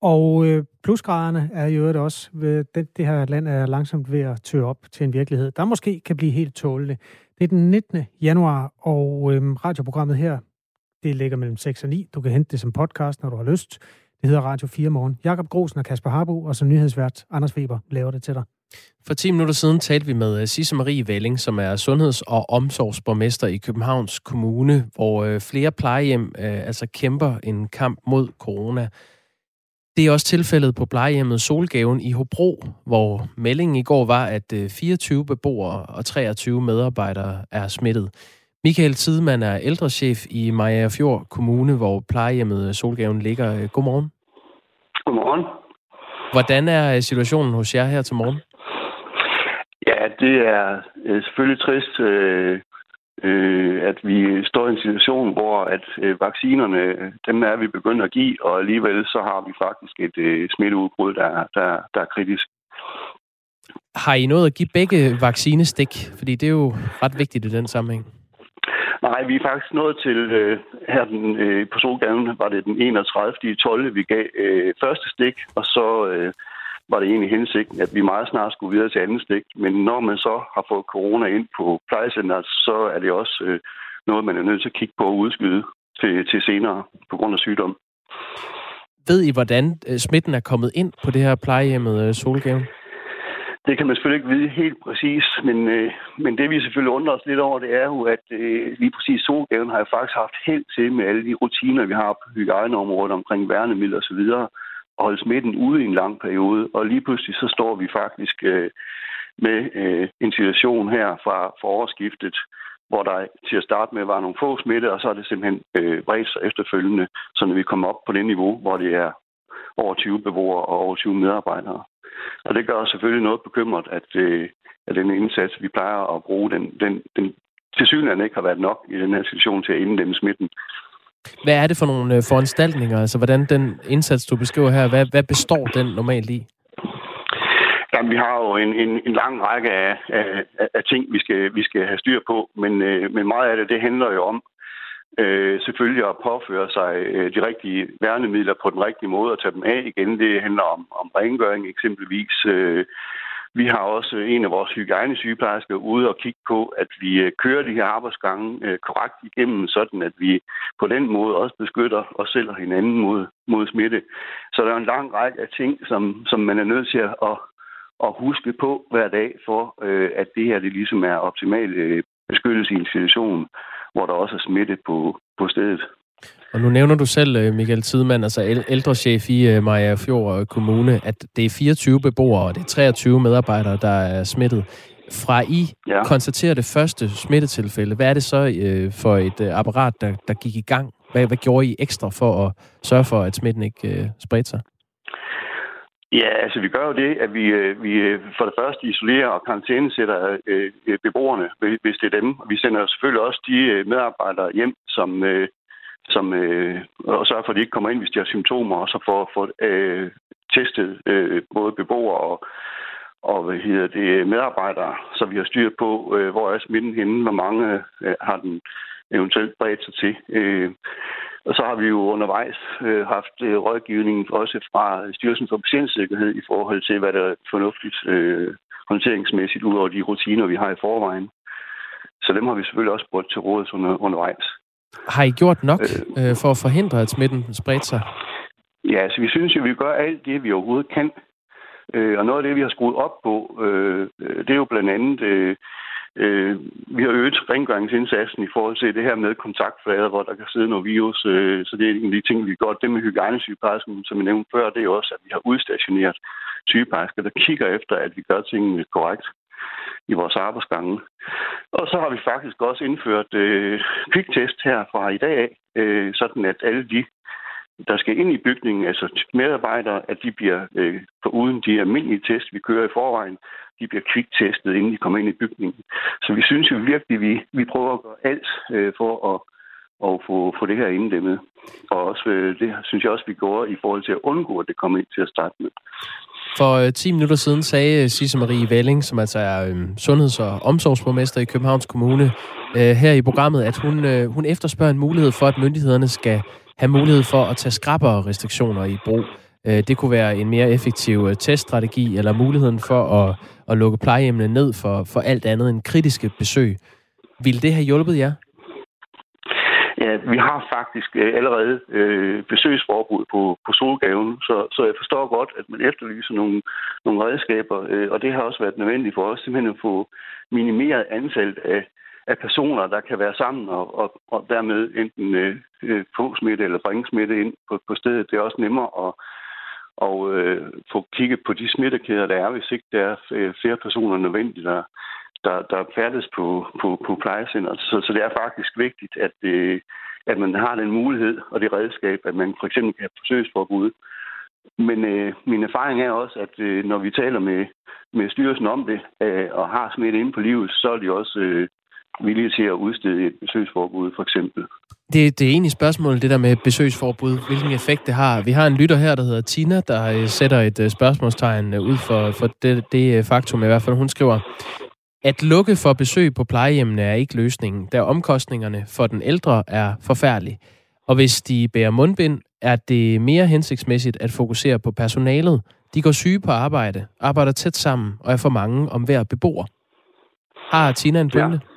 Og øh, plusgraderne er jo øvrigt også, det, det her land er langsomt ved at tørre op til en virkelighed, der måske kan blive helt tålende. Det er den 19. januar, og øhm, radioprogrammet her, det ligger mellem 6 og 9. Du kan hente det som podcast, når du har lyst. Det hedder Radio 4 Morgen. Jakob Grosen og Kasper Harbo, og som nyhedsvært Anders Weber laver det til dig. For 10 minutter siden talte vi med øh, Sisse Marie Velling, som er sundheds- og omsorgsborgmester i Københavns Kommune, hvor øh, flere plejehjem øh, altså kæmper en kamp mod corona. Det er også tilfældet på plejehjemmet Solgaven i Hobro, hvor meldingen i går var, at 24 beboere og 23 medarbejdere er smittet. Michael Tidemand er ældrechef i Maja Fjord Kommune, hvor plejehjemmet Solgaven ligger. Godmorgen. Godmorgen. Hvordan er situationen hos jer her til morgen? Det er øh, selvfølgelig trist, øh, øh, at vi står i en situation, hvor at øh, vaccinerne, dem er vi begyndt at give, og alligevel så har vi faktisk et øh, smitteudbrud, der, der, der er kritisk. Har I nået at give begge vaccinestik? Fordi det er jo ret vigtigt i den sammenhæng. Nej, vi er faktisk nået til, øh, her den, øh, på Solgaden var det den 31. 12. vi gav øh, første stik, og så øh, var det egentlig hensigten, at vi meget snart skulle videre til anden stik. Men når man så har fået corona ind på plejecenteret, så er det også øh, noget, man er nødt til at kigge på og udskyde til, til senere på grund af sygdom. Ved I, hvordan øh, smitten er kommet ind på det her plejehjemmet øh, Solgaven? Det kan man selvfølgelig ikke vide helt præcis, men, øh, men det vi selvfølgelig undrer os lidt over, det er jo, at øh, lige præcis solgaven har jeg faktisk haft held til med alle de rutiner, vi har på hygiejneområdet omkring værnemidler osv., holde smitten ude i en lang periode. Og lige pludselig så står vi faktisk øh, med øh, en situation her fra forårsskiftet, hvor der til at starte med var nogle få smitte, og så er det simpelthen øh, bredt sig efterfølgende, så når vi kommer op på det niveau, hvor det er over 20 beboere og over 20 medarbejdere. Og det gør os selvfølgelig noget bekymret, at, øh, at den indsats, vi plejer at bruge, den, den, den til synligheden ikke har været nok i den her situation til at inddæmme smitten. Hvad er det for nogle øh, foranstaltninger? Altså, hvordan den indsats, du beskriver her, hvad, hvad består den normalt i? Jamen, vi har jo en, en, en lang række af, af, af ting, vi skal, vi skal have styr på, men, øh, men meget af det, det handler jo om øh, selvfølgelig at påføre sig øh, de rigtige værnemidler på den rigtige måde og tage dem af igen. Det handler om, om rengøring eksempelvis. Øh, vi har også en af vores hygiejnesygeplejersker ude og kigge på, at vi øh, kører de her arbejdsgange øh, korrekt igennem, sådan at vi på den måde også beskytter os selv og hinanden mod, mod smitte. Så der er en lang række af ting, som, som man er nødt til at, at huske på hver dag, for øh, at det her det ligesom er optimal beskyttelse i en situation, hvor der også er smitte på, på stedet. Og nu nævner du selv, øh, Michael Tidemand, altså ældrechef i øh, Maja Fjord Kommune, at det er 24 beboere, og det er 23 medarbejdere, der er smittet. Fra I ja. konstaterer det første smittetilfælde, hvad er det så øh, for et apparat, der, der gik i gang? Hvad, hvad gjorde I ekstra for at sørge for, at smitten ikke øh, spredte sig? Ja, altså vi gør jo det, at vi, vi for det første isolerer og karantænesætter øh, beboerne, hvis det er dem. Vi sender selvfølgelig også de medarbejdere hjem, som, øh, som, øh, og sørge for, at de ikke kommer ind, hvis de har symptomer, og så få for, øh, testet øh, både beboere og, og hvad hedder det, medarbejdere, så vi har styr på, øh, hvor er smitten henne, hvor mange øh, har den eventuelt bredt sig til. Øh, og så har vi jo undervejs øh, haft øh, rådgivning også fra Styrelsen for Patientsikkerhed i forhold til, hvad der er fornuftigt øh, håndteringsmæssigt ud over de rutiner, vi har i forvejen. Så dem har vi selvfølgelig også brugt til rådet under, undervejs. Har I gjort nok øh, øh, for at forhindre, at smitten spredte sig? Ja, så altså, vi synes jo, vi gør alt det, vi overhovedet kan. Øh, og noget af det, vi har skruet op på, øh, det er jo blandt andet, øh, øh, vi har øget rengøringsindsatsen i forhold til det her med kontaktflader, hvor der kan sidde noget virus. Øh, så det er en af de ting, vi gjort. Det med hygiejnesygeplejersken, som jeg nævnte før, det er også, at vi har udstationeret sygeplejersker, der kigger efter, at vi gør tingene korrekt i vores arbejdsgange. Og så har vi faktisk også indført øh, kviktest her fra i dag af, øh, sådan at alle de, der skal ind i bygningen, altså medarbejdere, at de bliver, øh, for uden de almindelige test, vi kører i forvejen, de bliver kviktestet, inden de kommer ind i bygningen. Så vi synes jo virkelig, vi, vi prøver at gøre alt øh, for at, og få, få det her inddæmmet. Og også, øh, det synes jeg også, vi går i forhold til at undgå, at det kommer ind til at starte med. For øh, 10 minutter siden sagde øh, Sisse Marie Velling, som altså er øhm, sundheds- og omsorgsborgmester i Københavns Kommune, her i programmet, at hun, hun efterspørger en mulighed for, at myndighederne skal have mulighed for at tage skrappere restriktioner i brug. Det kunne være en mere effektiv teststrategi, eller muligheden for at, at lukke plejehjemmene ned for, for alt andet end kritiske besøg. Vil det have hjulpet jer? Ja, vi har faktisk øh, allerede øh, besøgsforbud på, på solgaven, så, så jeg forstår godt, at man efterlyser nogle, nogle redskaber, øh, og det har også været nødvendigt for os simpelthen at få minimeret antallet af, af personer, der kan være sammen og, og, og dermed enten øh, øh få smitte eller bringe smitte ind på, på stedet. Det er også nemmere at og øh, få kigget på de smittekæder, der er, hvis ikke der er øh, flere personer nødvendigt, der, der, der færdes på, på, på plejecenteret. Så, så det er faktisk vigtigt, at, øh, at man har den mulighed og det redskab, at man for eksempel kan have forsøgsforbud. Men øh, min erfaring er også, at øh, når vi taler med, med styrelsen om det, øh, og har smidt ind på livet, så er de også øh, villige til at udstede et besøgsforbud, for eksempel. Det, det er egentlig spørgsmålet, det der med besøgsforbud, hvilken effekt det har. Vi har en lytter her, der hedder Tina, der øh, sætter et øh, spørgsmålstegn øh, ud for, for det, det faktum i hvert fald. Hun skriver, at lukke for besøg på plejehjemmene er ikke løsningen, da omkostningerne for den ældre er forfærdelige. Og hvis de bærer mundbind, er det mere hensigtsmæssigt at fokusere på personalet. De går syge på arbejde, arbejder tæt sammen og er for mange om hver beboer. Har Tina en pointe? Ja.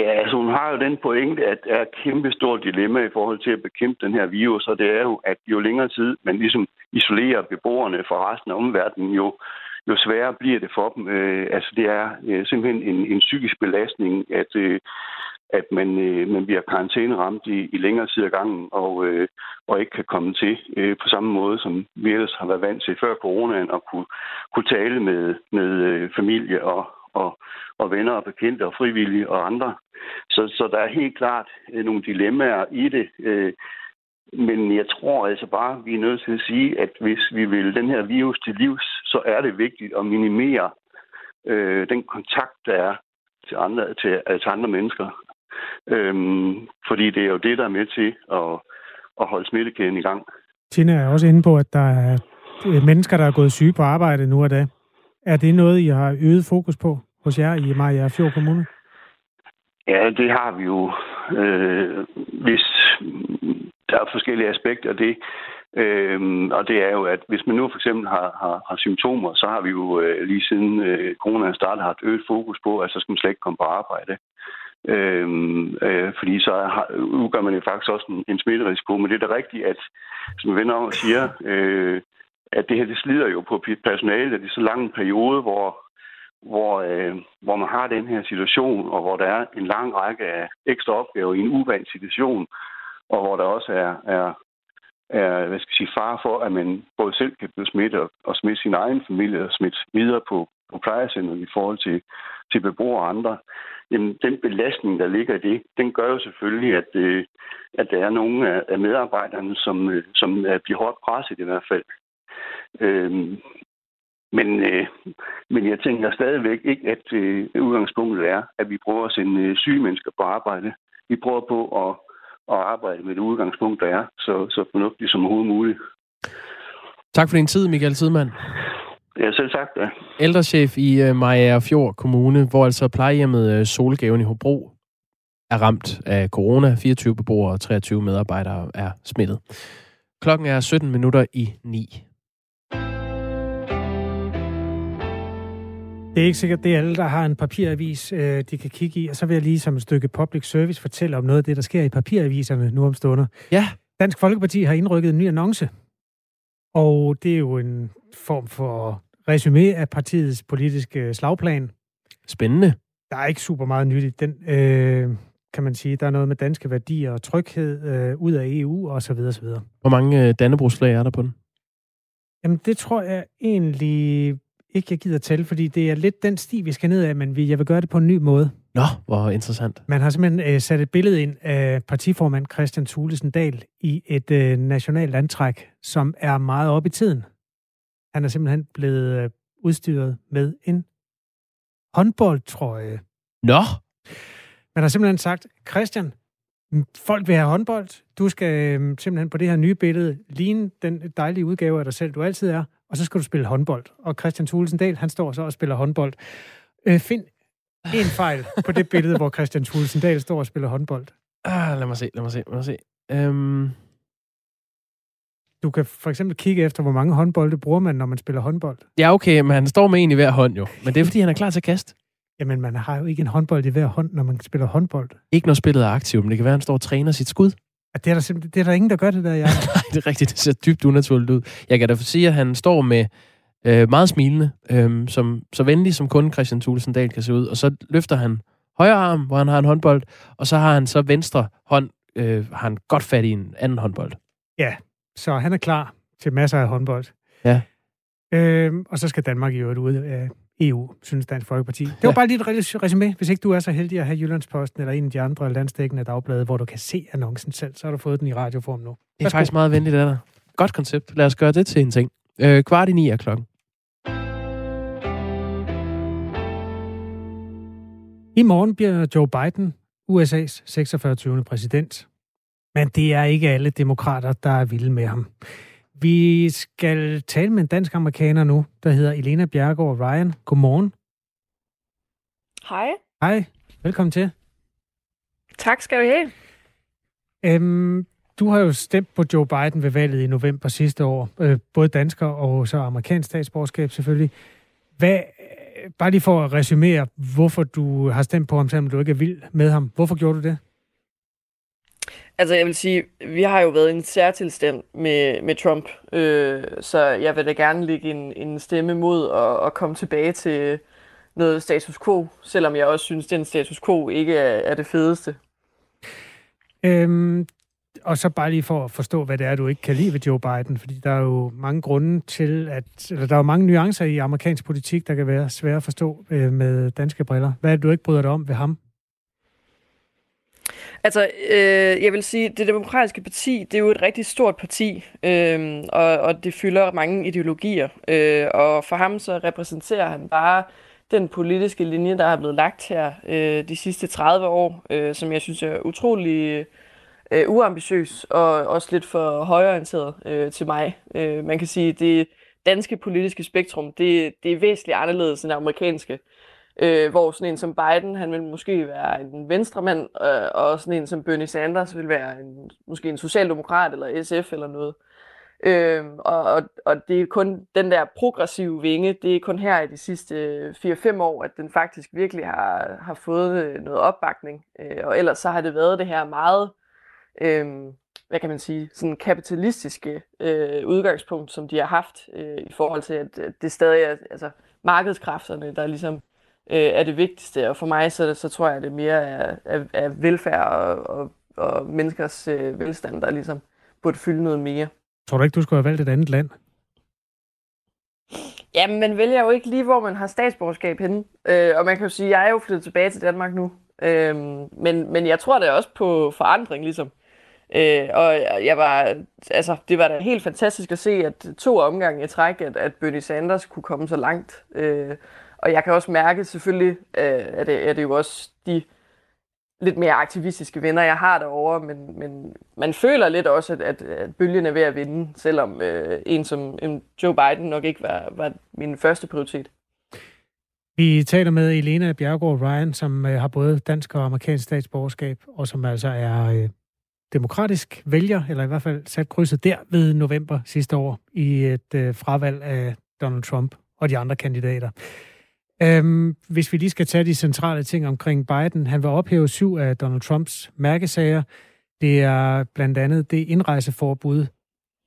Ja, altså hun har jo den pointe, at det er et kæmpe stort dilemma i forhold til at bekæmpe den her virus, og det er jo, at jo længere tid man ligesom isolerer beboerne fra resten af omverdenen, jo, jo sværere bliver det for dem. Øh, altså det er øh, simpelthen en, en psykisk belastning, at, øh, at man, øh, man bliver karantæneramt i, i længere tid af gangen, og, øh, og ikke kan komme til øh, på samme måde, som vi ellers har været vant til før coronaen, og kunne, kunne tale med, med øh, familie og, og, og venner og bekendte og frivillige og andre. Så, så der er helt klart øh, nogle dilemmaer i det. Øh, men jeg tror altså bare, vi er nødt til at sige, at hvis vi vil den her virus til livs, så er det vigtigt at minimere øh, den kontakt, der er til andre, til, øh, til andre mennesker. Øhm, fordi det er jo det, der er med til at, at holde smittekæden i gang. Tina er også inde på, at der er mennesker, der er gået syge på arbejde nu og da. Er det noget, I har øget fokus på hos jer i Maja Fjord Kommune? Ja, det har vi jo. Øh, hvis der er forskellige aspekter af det. Øhm, og det er jo, at hvis man nu for eksempel har, har, har symptomer, så har vi jo øh, lige siden øh, corona startede haft øget fokus på, at så skal man slet ikke komme på arbejde. Øhm, øh, fordi så har, udgør man jo faktisk også en, en smitterisiko. Men det er da rigtigt, at som venner om siger, øh, at det her det slider jo på personalet. Det er så lang en periode, hvor hvor, øh, hvor man har den her situation, og hvor der er en lang række af ekstra opgaver i en uvandt situation, og hvor der også er, er, er hvad skal jeg sige, far for, at man både selv kan blive smittet og, og smitte sin egen familie og smitte videre på, på plejecenteret i forhold til, til beboere og andre. Jamen, den belastning, der ligger i det, den gør jo selvfølgelig, at, øh, at der er nogle af, af medarbejderne, som, øh, som er, bliver hårdt presset i hvert fald. Øhm, men, øh, men jeg tænker stadigvæk ikke, at øh, udgangspunktet er, at vi prøver at sende øh, syge mennesker på arbejde. Vi prøver på at, at arbejde med det udgangspunkt, der er, så, så fornuftigt som overhovedet muligt. Tak for din tid, Michael Tidemand. Ja, selv tak. Ja. Ældrechef i uh, Maja Fjord Kommune, hvor altså plejehjemmet uh, Solgaven i Hobro er ramt af corona. 24 beboere og 23 medarbejdere er smittet. Klokken er 17 minutter i 9. Det er ikke sikkert, det er alle, der har en papiravis, øh, de kan kigge i. Og så vil jeg lige som et stykke public service fortælle om noget af det, der sker i papiraviserne nu om stunder. Ja. Dansk Folkeparti har indrykket en ny annonce. Og det er jo en form for resume af partiets politiske slagplan. Spændende. Der er ikke super meget nyt i den, øh, kan man sige. Der er noget med danske værdier og tryghed øh, ud af EU og så videre, så videre. Hvor mange øh, Dannebrogsflag er der på den? Jamen, det tror jeg egentlig ikke, jeg gider tælle, fordi det er lidt den sti, vi skal ned af, men jeg vil gøre det på en ny måde. Nå, hvor interessant. Man har simpelthen øh, sat et billede ind af partiformand Christian Thulesen Dahl i et øh, nationalt antræk, som er meget op i tiden. Han er simpelthen blevet øh, udstyret med en håndboldtrøje. Nå! Man har simpelthen sagt, Christian, folk vil have håndbold. Du skal øh, simpelthen på det her nye billede ligne den dejlige udgave af dig selv, du altid er, og så skal du spille håndbold. Og Christian Thulesen Dahl, han står så og spiller håndbold. Øh, find en fejl på det billede, hvor Christian Thulesen Dahl står og spiller håndbold. Ah, lad mig se, lad mig se, lad mig se. Um... Du kan for eksempel kigge efter, hvor mange håndbolde bruger man, når man spiller håndbold. Ja, okay, men han står med en i hver hånd jo. Men det er, fordi han er klar til at kaste. Jamen, man har jo ikke en håndbold i hver hånd, når man spiller håndbold. Ikke når spillet er aktivt, men det kan være, at han står og træner sit skud. Det er der, simpelthen, det er der ingen, der gør det der, jeg. Nej, det er rigtigt. Det ser dybt unaturligt ud. Jeg kan da sige, at han står med øh, meget smilende, øh, som, så venlig som kun Christian Thulesen Dahl kan se ud. Og så løfter han højre arm, hvor han har en håndbold, og så har han så venstre hånd, øh, har han godt fat i en anden håndbold. Ja, så han er klar til masser af håndbold. Ja. Øh, og så skal Danmark i øvrigt ud af EU, synes Dansk Folkeparti. Det var bare lige et resume. Hvis ikke du er så heldig at have Jyllandsposten eller en af de andre landsdækkende dagblade, hvor du kan se annoncen selv, så har du fået den i radioform nu. Det er faktisk meget venligt dig. Godt koncept. Lad os gøre det til en ting. Øh, kvart i ni er klokken. I morgen bliver Joe Biden USA's 46. præsident. Men det er ikke alle demokrater, der er vilde med ham. Vi skal tale med en dansk amerikaner nu, der hedder Elena Bjergård Ryan. Godmorgen. Hej. Hej. Velkommen til. Tak skal du have. Øhm, du har jo stemt på Joe Biden ved valget i november sidste år. Øh, både dansker og så amerikansk statsborgerskab selvfølgelig. Hvad, bare lige for at resumere, hvorfor du har stemt på ham, selvom du ikke er vild med ham. Hvorfor gjorde du det? Altså, jeg vil sige, vi har jo været i en særtilstand med, med Trump, øh, så jeg vil da gerne lægge en, en stemme mod at, at komme tilbage til noget status quo, selvom jeg også synes, den status quo ikke er, er det fedeste. Øhm, og så bare lige for at forstå, hvad det er, du ikke kan lide ved Joe Biden, fordi der er jo mange grunde til, at eller der er jo mange nuancer i amerikansk politik, der kan være svære at forstå øh, med danske briller. Hvad er det, du ikke bryder dig om ved ham? Altså, øh, jeg vil sige, det demokratiske parti, det er jo et rigtig stort parti, øh, og, og det fylder mange ideologier. Øh, og for ham så repræsenterer han bare den politiske linje, der er blevet lagt her øh, de sidste 30 år, øh, som jeg synes er utrolig øh, uambitiøs og også lidt for højorienteret øh, til mig. Øh, man kan sige, det danske politiske spektrum, det, det er væsentligt anderledes end det amerikanske. Øh, Øh, hvor sådan en som Biden, han vil måske være en venstremand, øh, og sådan en som Bernie Sanders vil være en, måske en socialdemokrat eller SF eller noget. Øh, og, og, og det er kun den der progressive vinge, det er kun her i de sidste øh, 4-5 år, at den faktisk virkelig har, har fået øh, noget opbakning. Øh, og ellers så har det været det her meget øh, hvad kan man sige, sådan kapitalistiske øh, udgangspunkt, som de har haft øh, i forhold til, at, at det stadig er altså, markedskræfterne, der ligesom øh, er det vigtigste. Og for mig, så, så tror jeg, at det mere er, er, er velfærd og, og, og menneskers øh, velstand, der ligesom burde fylde noget mere. Tror du ikke, du skulle have valgt et andet land? Jamen, man vælger jo ikke lige, hvor man har statsborgerskab henne. Øh, og man kan jo sige, at jeg er jo flyttet tilbage til Danmark nu. Øh, men, men jeg tror det er også på forandring, ligesom. Øh, og jeg var, altså, det var da helt fantastisk at se, at to omgange i træk, at, at Bernie Sanders kunne komme så langt. Øh, og jeg kan også mærke, selvfølgelig, øh, at, det, er det jo også de lidt mere aktivistiske venner, jeg har derovre, men, men man føler lidt også, at, at, at bølgen er ved at vinde, selvom øh, en som en Joe Biden nok ikke var, var min første prioritet. Vi taler med Elena Bjergård Ryan, som øh, har både dansk og amerikansk statsborgerskab, og som altså er øh, demokratisk vælger, eller i hvert fald sat krydset der ved november sidste år i et øh, fravalg af Donald Trump og de andre kandidater. Øhm, hvis vi lige skal tage de centrale ting omkring Biden. Han vil ophæve syv af Donald Trumps mærkesager. Det er blandt andet det indrejseforbud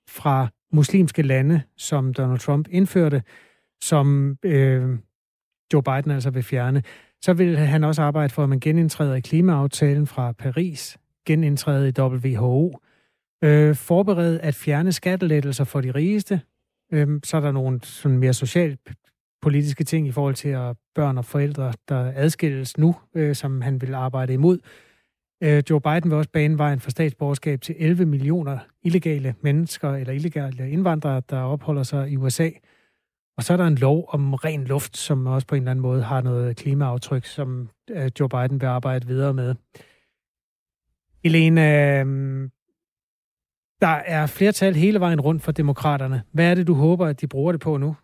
fra muslimske lande, som Donald Trump indførte, som øh, Joe Biden altså vil fjerne. Så vil han også arbejde for, at man genindtræder i klimaaftalen fra Paris genindtræde i WHO, øh, forberede at fjerne skattelettelser for de rigeste. Øh, så er der nogle sådan mere socialt politiske ting i forhold til at børn og forældre, der adskilles nu, øh, som han vil arbejde imod. Øh, Joe Biden vil også bane vejen for statsborgerskab til 11 millioner illegale mennesker eller illegale indvandrere, der opholder sig i USA. Og så er der en lov om ren luft, som også på en eller anden måde har noget klimaaftryk, som øh, Joe Biden vil arbejde videre med. Elena, øh, der er flertal hele vejen rundt for demokraterne. Hvad er det, du håber, at de bruger det på nu?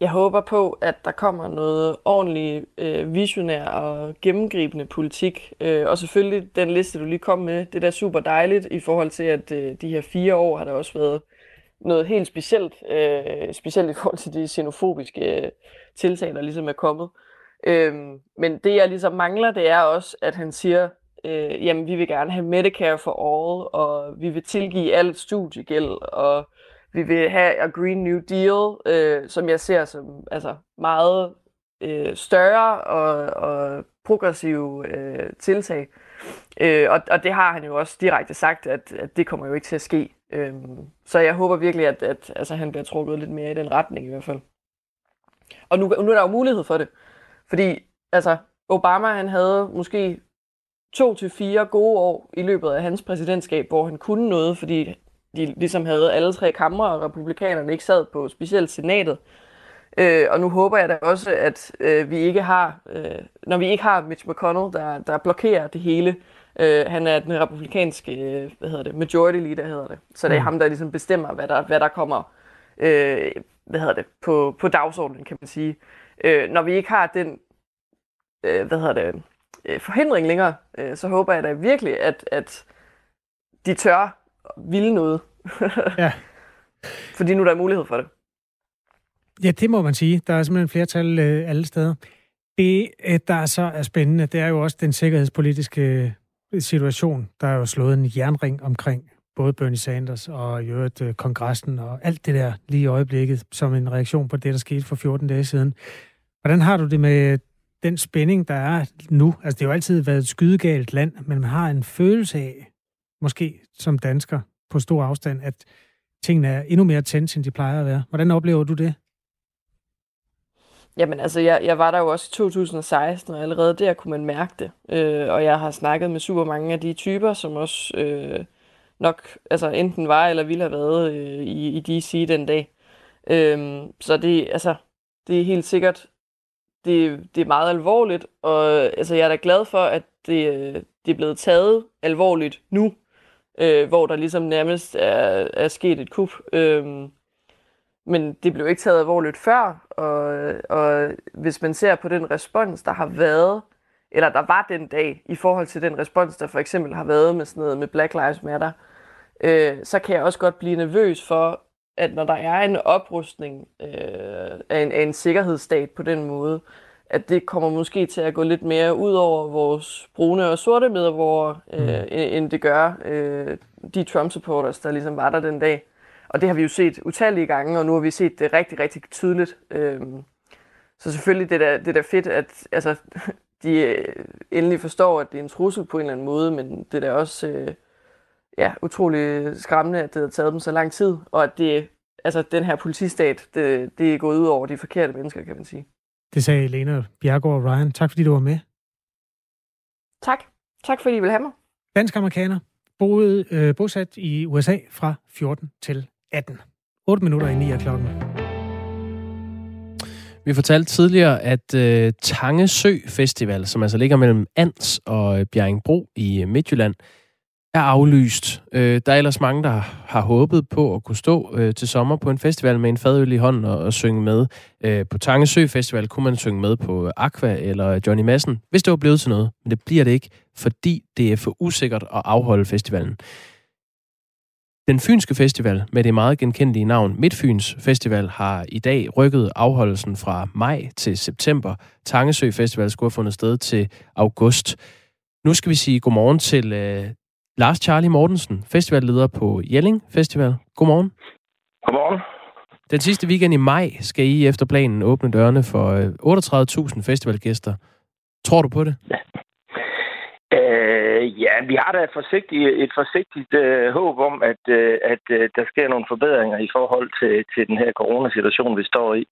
Jeg håber på, at der kommer noget ordentlig øh, visionær og gennemgribende politik. Øh, og selvfølgelig den liste, du lige kom med, det er da super dejligt i forhold til, at øh, de her fire år har der også været noget helt specielt, øh, specielt i forhold til de xenofobiske øh, tiltag, der ligesom er kommet. Øh, men det, jeg ligesom mangler, det er også, at han siger, øh, jamen, vi vil gerne have Medicare for all, og vi vil tilgive alt studiegæld, og vi vil have a Green New Deal, øh, som jeg ser som altså, meget øh, større og, og progressive øh, tiltag. Øh, og, og det har han jo også direkte sagt, at, at det kommer jo ikke til at ske. Øh, så jeg håber virkelig, at, at altså, han bliver trukket lidt mere i den retning i hvert fald. Og nu, nu er der jo mulighed for det. Fordi altså, Obama han havde måske to til fire gode år i løbet af hans præsidentskab, hvor han kunne noget, fordi de ligesom havde alle tre kamre, og republikanerne ikke sad på specielt senatet. Øh, og nu håber jeg da også, at øh, vi ikke har, øh, når vi ikke har Mitch McConnell, der, der blokerer det hele. Øh, han er den republikanske, øh, hvad hedder det, majority leader hedder det. Så det er mm. ham, der ligesom bestemmer, hvad der, hvad der kommer, øh, hvad hedder det, på, på dagsordenen, kan man sige. Øh, når vi ikke har den, øh, hvad hedder det, øh, forhindring længere, øh, så håber jeg da virkelig, at, at de tør ville noget. ja. Fordi nu der er mulighed for det. Ja, det må man sige. Der er simpelthen flertal øh, alle steder. Det, øh, der så er spændende, det er jo også den sikkerhedspolitiske øh, situation. Der er jo slået en jernring omkring både Bernie Sanders og i øvrigt øh, kongressen og alt det der lige i øjeblikket som en reaktion på det, der skete for 14 dage siden. Hvordan har du det med den spænding, der er nu? Altså, det har jo altid været et skydegalt land, men man har en følelse af, måske som dansker på stor afstand, at tingene er endnu mere tændt, end de plejer at være. Hvordan oplever du det? Jamen altså, jeg, jeg var der jo også i 2016, og allerede der kunne man mærke det. Øh, og jeg har snakket med super mange af de typer, som også øh, nok altså, enten var eller ville have været øh, i, i DC den dag. Øh, så det, altså, det er helt sikkert, det, det er meget alvorligt, og altså, jeg er da glad for, at det, øh, det er blevet taget alvorligt nu, øh, hvor der ligesom nærmest er, er sket et kup. Øh, men det blev ikke taget alvorligt før, og, og hvis man ser på den respons, der har været, eller der var den dag, i forhold til den respons, der for eksempel har været med sådan noget med Black Lives Matter, øh, så kan jeg også godt blive nervøs for, at når der er en oprustning øh, af, en, af en sikkerhedsstat på den måde, at det kommer måske til at gå lidt mere ud over vores brune og sorte medborgere, øh, mm. end det gør øh, de Trump-supporters, der ligesom var der den dag. Og det har vi jo set utallige gange, og nu har vi set det rigtig, rigtig tydeligt. Øhm, så selvfølgelig det er det er fedt, at altså, de øh, endelig forstår, at det er en trussel på en eller anden måde, men det er også øh, ja, utrolig skræmmende, at det har taget dem så lang tid, og at det, altså, den her politistat, det, det er gået ud over de forkerte mennesker, kan man sige. Det sagde Elena Bjergård Ryan. Tak fordi du var med. Tak. Tak fordi I vil have mig. Dansk amerikaner, boede, øh, bosat i USA fra 14 til 18. 8 minutter i 9 af klokken. Vi fortalte tidligere, at øh, Tange Sø Festival, som altså ligger mellem Ans og Bjerringbro i Midtjylland, er aflyst. Øh, der er ellers mange, der har håbet på at kunne stå øh, til sommer på en festival med en fadøl i hånden og, og synge med. Øh, på Tangesø Festival kunne man synge med på Aqua eller Johnny Madsen, hvis det var blevet til noget. Men det bliver det ikke, fordi det er for usikkert at afholde festivalen. Den Fynske Festival med det meget genkendelige navn Midtfyns Festival har i dag rykket afholdelsen fra maj til september. Tangesø Festival skulle have fundet sted til august. Nu skal vi sige godmorgen til øh, Lars Charlie Mortensen, festivalleder på Jelling Festival. Godmorgen. Godmorgen. Den sidste weekend i maj skal I efter planen åbne dørene for 38.000 øh, festivalgæster. Tror du på det? Ja. Øh, ja, vi har da et forsigtigt, et forsigtigt øh, håb om, at, øh, at øh, der sker nogle forbedringer i forhold til, til den her coronasituation, vi står i.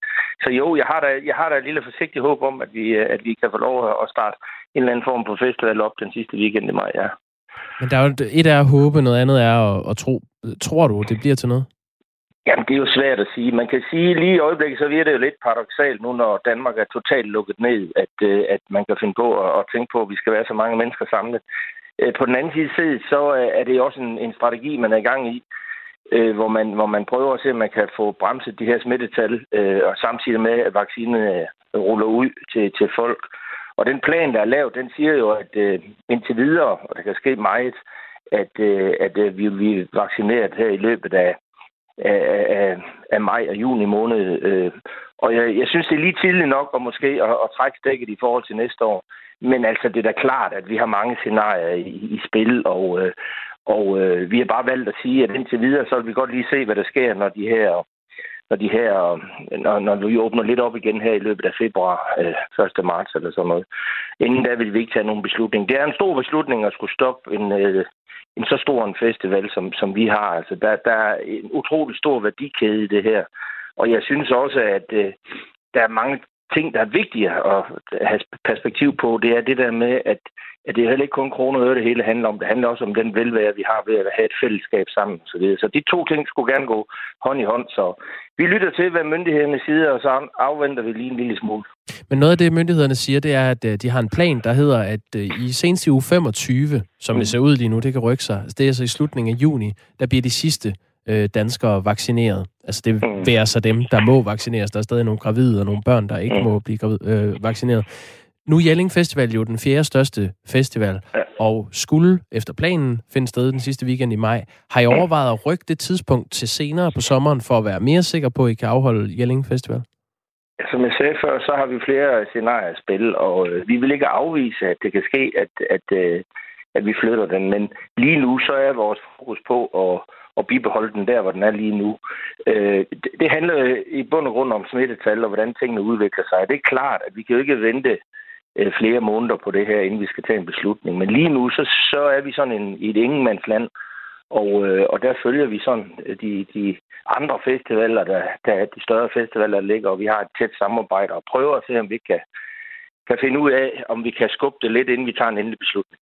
Så jo, jeg har da, jeg har da et lille forsigtigt håb om, at vi, at vi kan få lov at starte en eller anden form på festival op den sidste weekend i maj, ja. Men der er jo et er at håbe, noget andet er at, at tro. Tror du, det bliver til noget? Jamen, det er jo svært at sige. Man kan sige, lige i øjeblikket, så virker det jo lidt paradoxalt nu, når Danmark er totalt lukket ned, at, øh, at man kan finde på at, at tænke på, at vi skal være så mange mennesker samlet. Øh, på den anden side, så øh, er det også en, en strategi, man er i gang i, hvor man, hvor man prøver at se, om man kan få bremset de her smittetal, og samtidig med, at vaccinen ruller ud til, til folk. Og den plan, der er lavet, den siger jo, at øh, indtil videre, og det kan ske meget, at, øh, at øh, vi vil blive vaccineret her i løbet af, af, af, af maj og juni måned. Øh. Og jeg, jeg synes, det er lige tidligt nok at måske at, at trække stikket i forhold til næste år. Men altså, det er da klart, at vi har mange scenarier i, i spil, og, øh, og øh, vi har bare valgt at sige, at indtil videre, så vil vi godt lige se, hvad der sker, når de her når de her, når, når vi åbner lidt op igen her i løbet af februar, øh, 1. marts eller sådan noget. Inden da vil vi ikke tage nogen beslutning. Det er en stor beslutning at skulle stoppe en, øh, en så stor en festival, som, som vi har. Altså, der, der er en utrolig stor værdikæde i det her. Og jeg synes også, at øh, der er mange ting, der er vigtigere at have perspektiv på. Det er det der med, at, at det er heller ikke kun kroner og øre, det hele handler om. Det handler også om den velvære, vi har ved at have et fællesskab sammen. Så, videre. så de to ting skulle gerne gå hånd i hånd. Så vi lytter til, hvad myndighederne siger, og så afventer vi lige en lille smule. Men noget af det, myndighederne siger, det er, at øh, de har en plan, der hedder, at øh, i senest i uge 25, som mm. det ser ud lige nu, det kan rykke sig, det er altså i slutningen af juni, der bliver de sidste øh, danskere vaccineret. Altså det være så dem, der må vaccineres. Der er stadig nogle gravide og nogle børn, der ikke mm. må blive gravid, øh, vaccineret. Nu er Jelling Festival jo den fjerde største festival, ja. og skulle efter planen finde sted den sidste weekend i maj. Har I overvejet at rykke det tidspunkt til senere på sommeren, for at være mere sikker på, at I kan afholde Jelling Festival? Som jeg sagde før, så har vi flere scenarier at spille, og øh, vi vil ikke afvise, at det kan ske, at, at, øh, at vi flytter den. Men lige nu, så er vores fokus på at og bibeholde den der, hvor den er lige nu. Øh, det, handler i bund og grund om smittetal og hvordan tingene udvikler sig. Det er klart, at vi kan jo ikke vente øh, flere måneder på det her, inden vi skal tage en beslutning. Men lige nu, så, så er vi sådan en, i et ingenmandsland, og, øh, og der følger vi sådan øh, de, de andre festivaler, der, der er de større festivaler, der ligger, og vi har et tæt samarbejde og prøver at se, om vi kan, kan finde ud af, om vi kan skubbe det lidt, inden vi tager en endelig beslutning.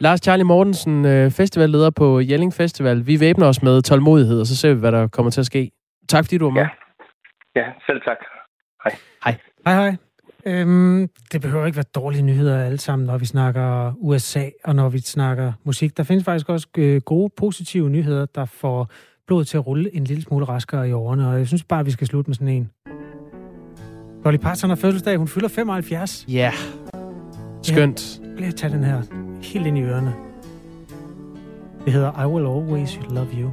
Lars Charlie Mortensen, øh, festivalleder på Jelling Festival. Vi væbner os med tålmodighed, og så ser vi, hvad der kommer til at ske. Tak fordi du var med. Ja, ja selv tak. Hej. Hej. Hej, hej. Øhm, det behøver ikke være dårlige nyheder alle sammen, når vi snakker USA og når vi snakker musik. Der findes faktisk også øh, gode, positive nyheder, der får blodet til at rulle en lille smule raskere i årene, og jeg synes bare, at vi skal slutte med sådan en. Dolly Parton har fødselsdag. Hun fylder 75. Ja. Yeah. Skønt. Ja, bliver tage den her helt ind i ørerne. Det hedder I Will Always Love You.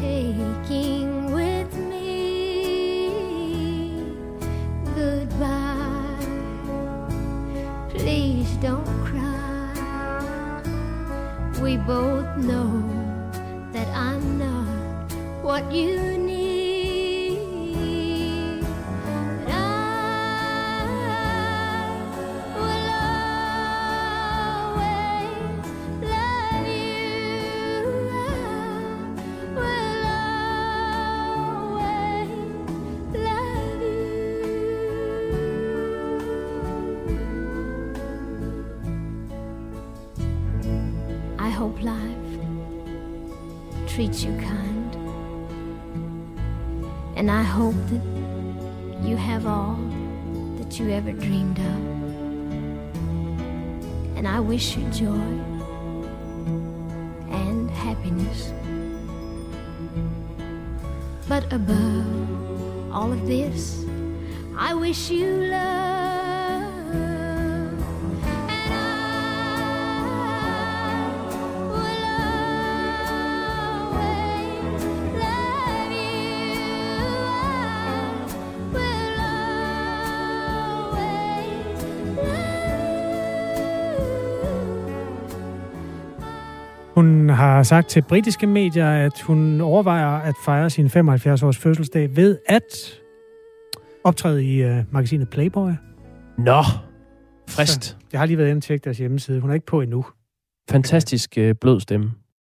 taking treats you kind. And I hope that you have all that you ever dreamed of. And I wish you joy and happiness. But above all of this, I wish you love. Har sagt til britiske medier, at hun overvejer at fejre sin 75-års fødselsdag ved at optræde i uh, magasinet Playboy. Nå, frist. Så jeg har lige været inde og tjekke deres hjemmeside. Hun er ikke på endnu. Fantastisk øh, blød stemme.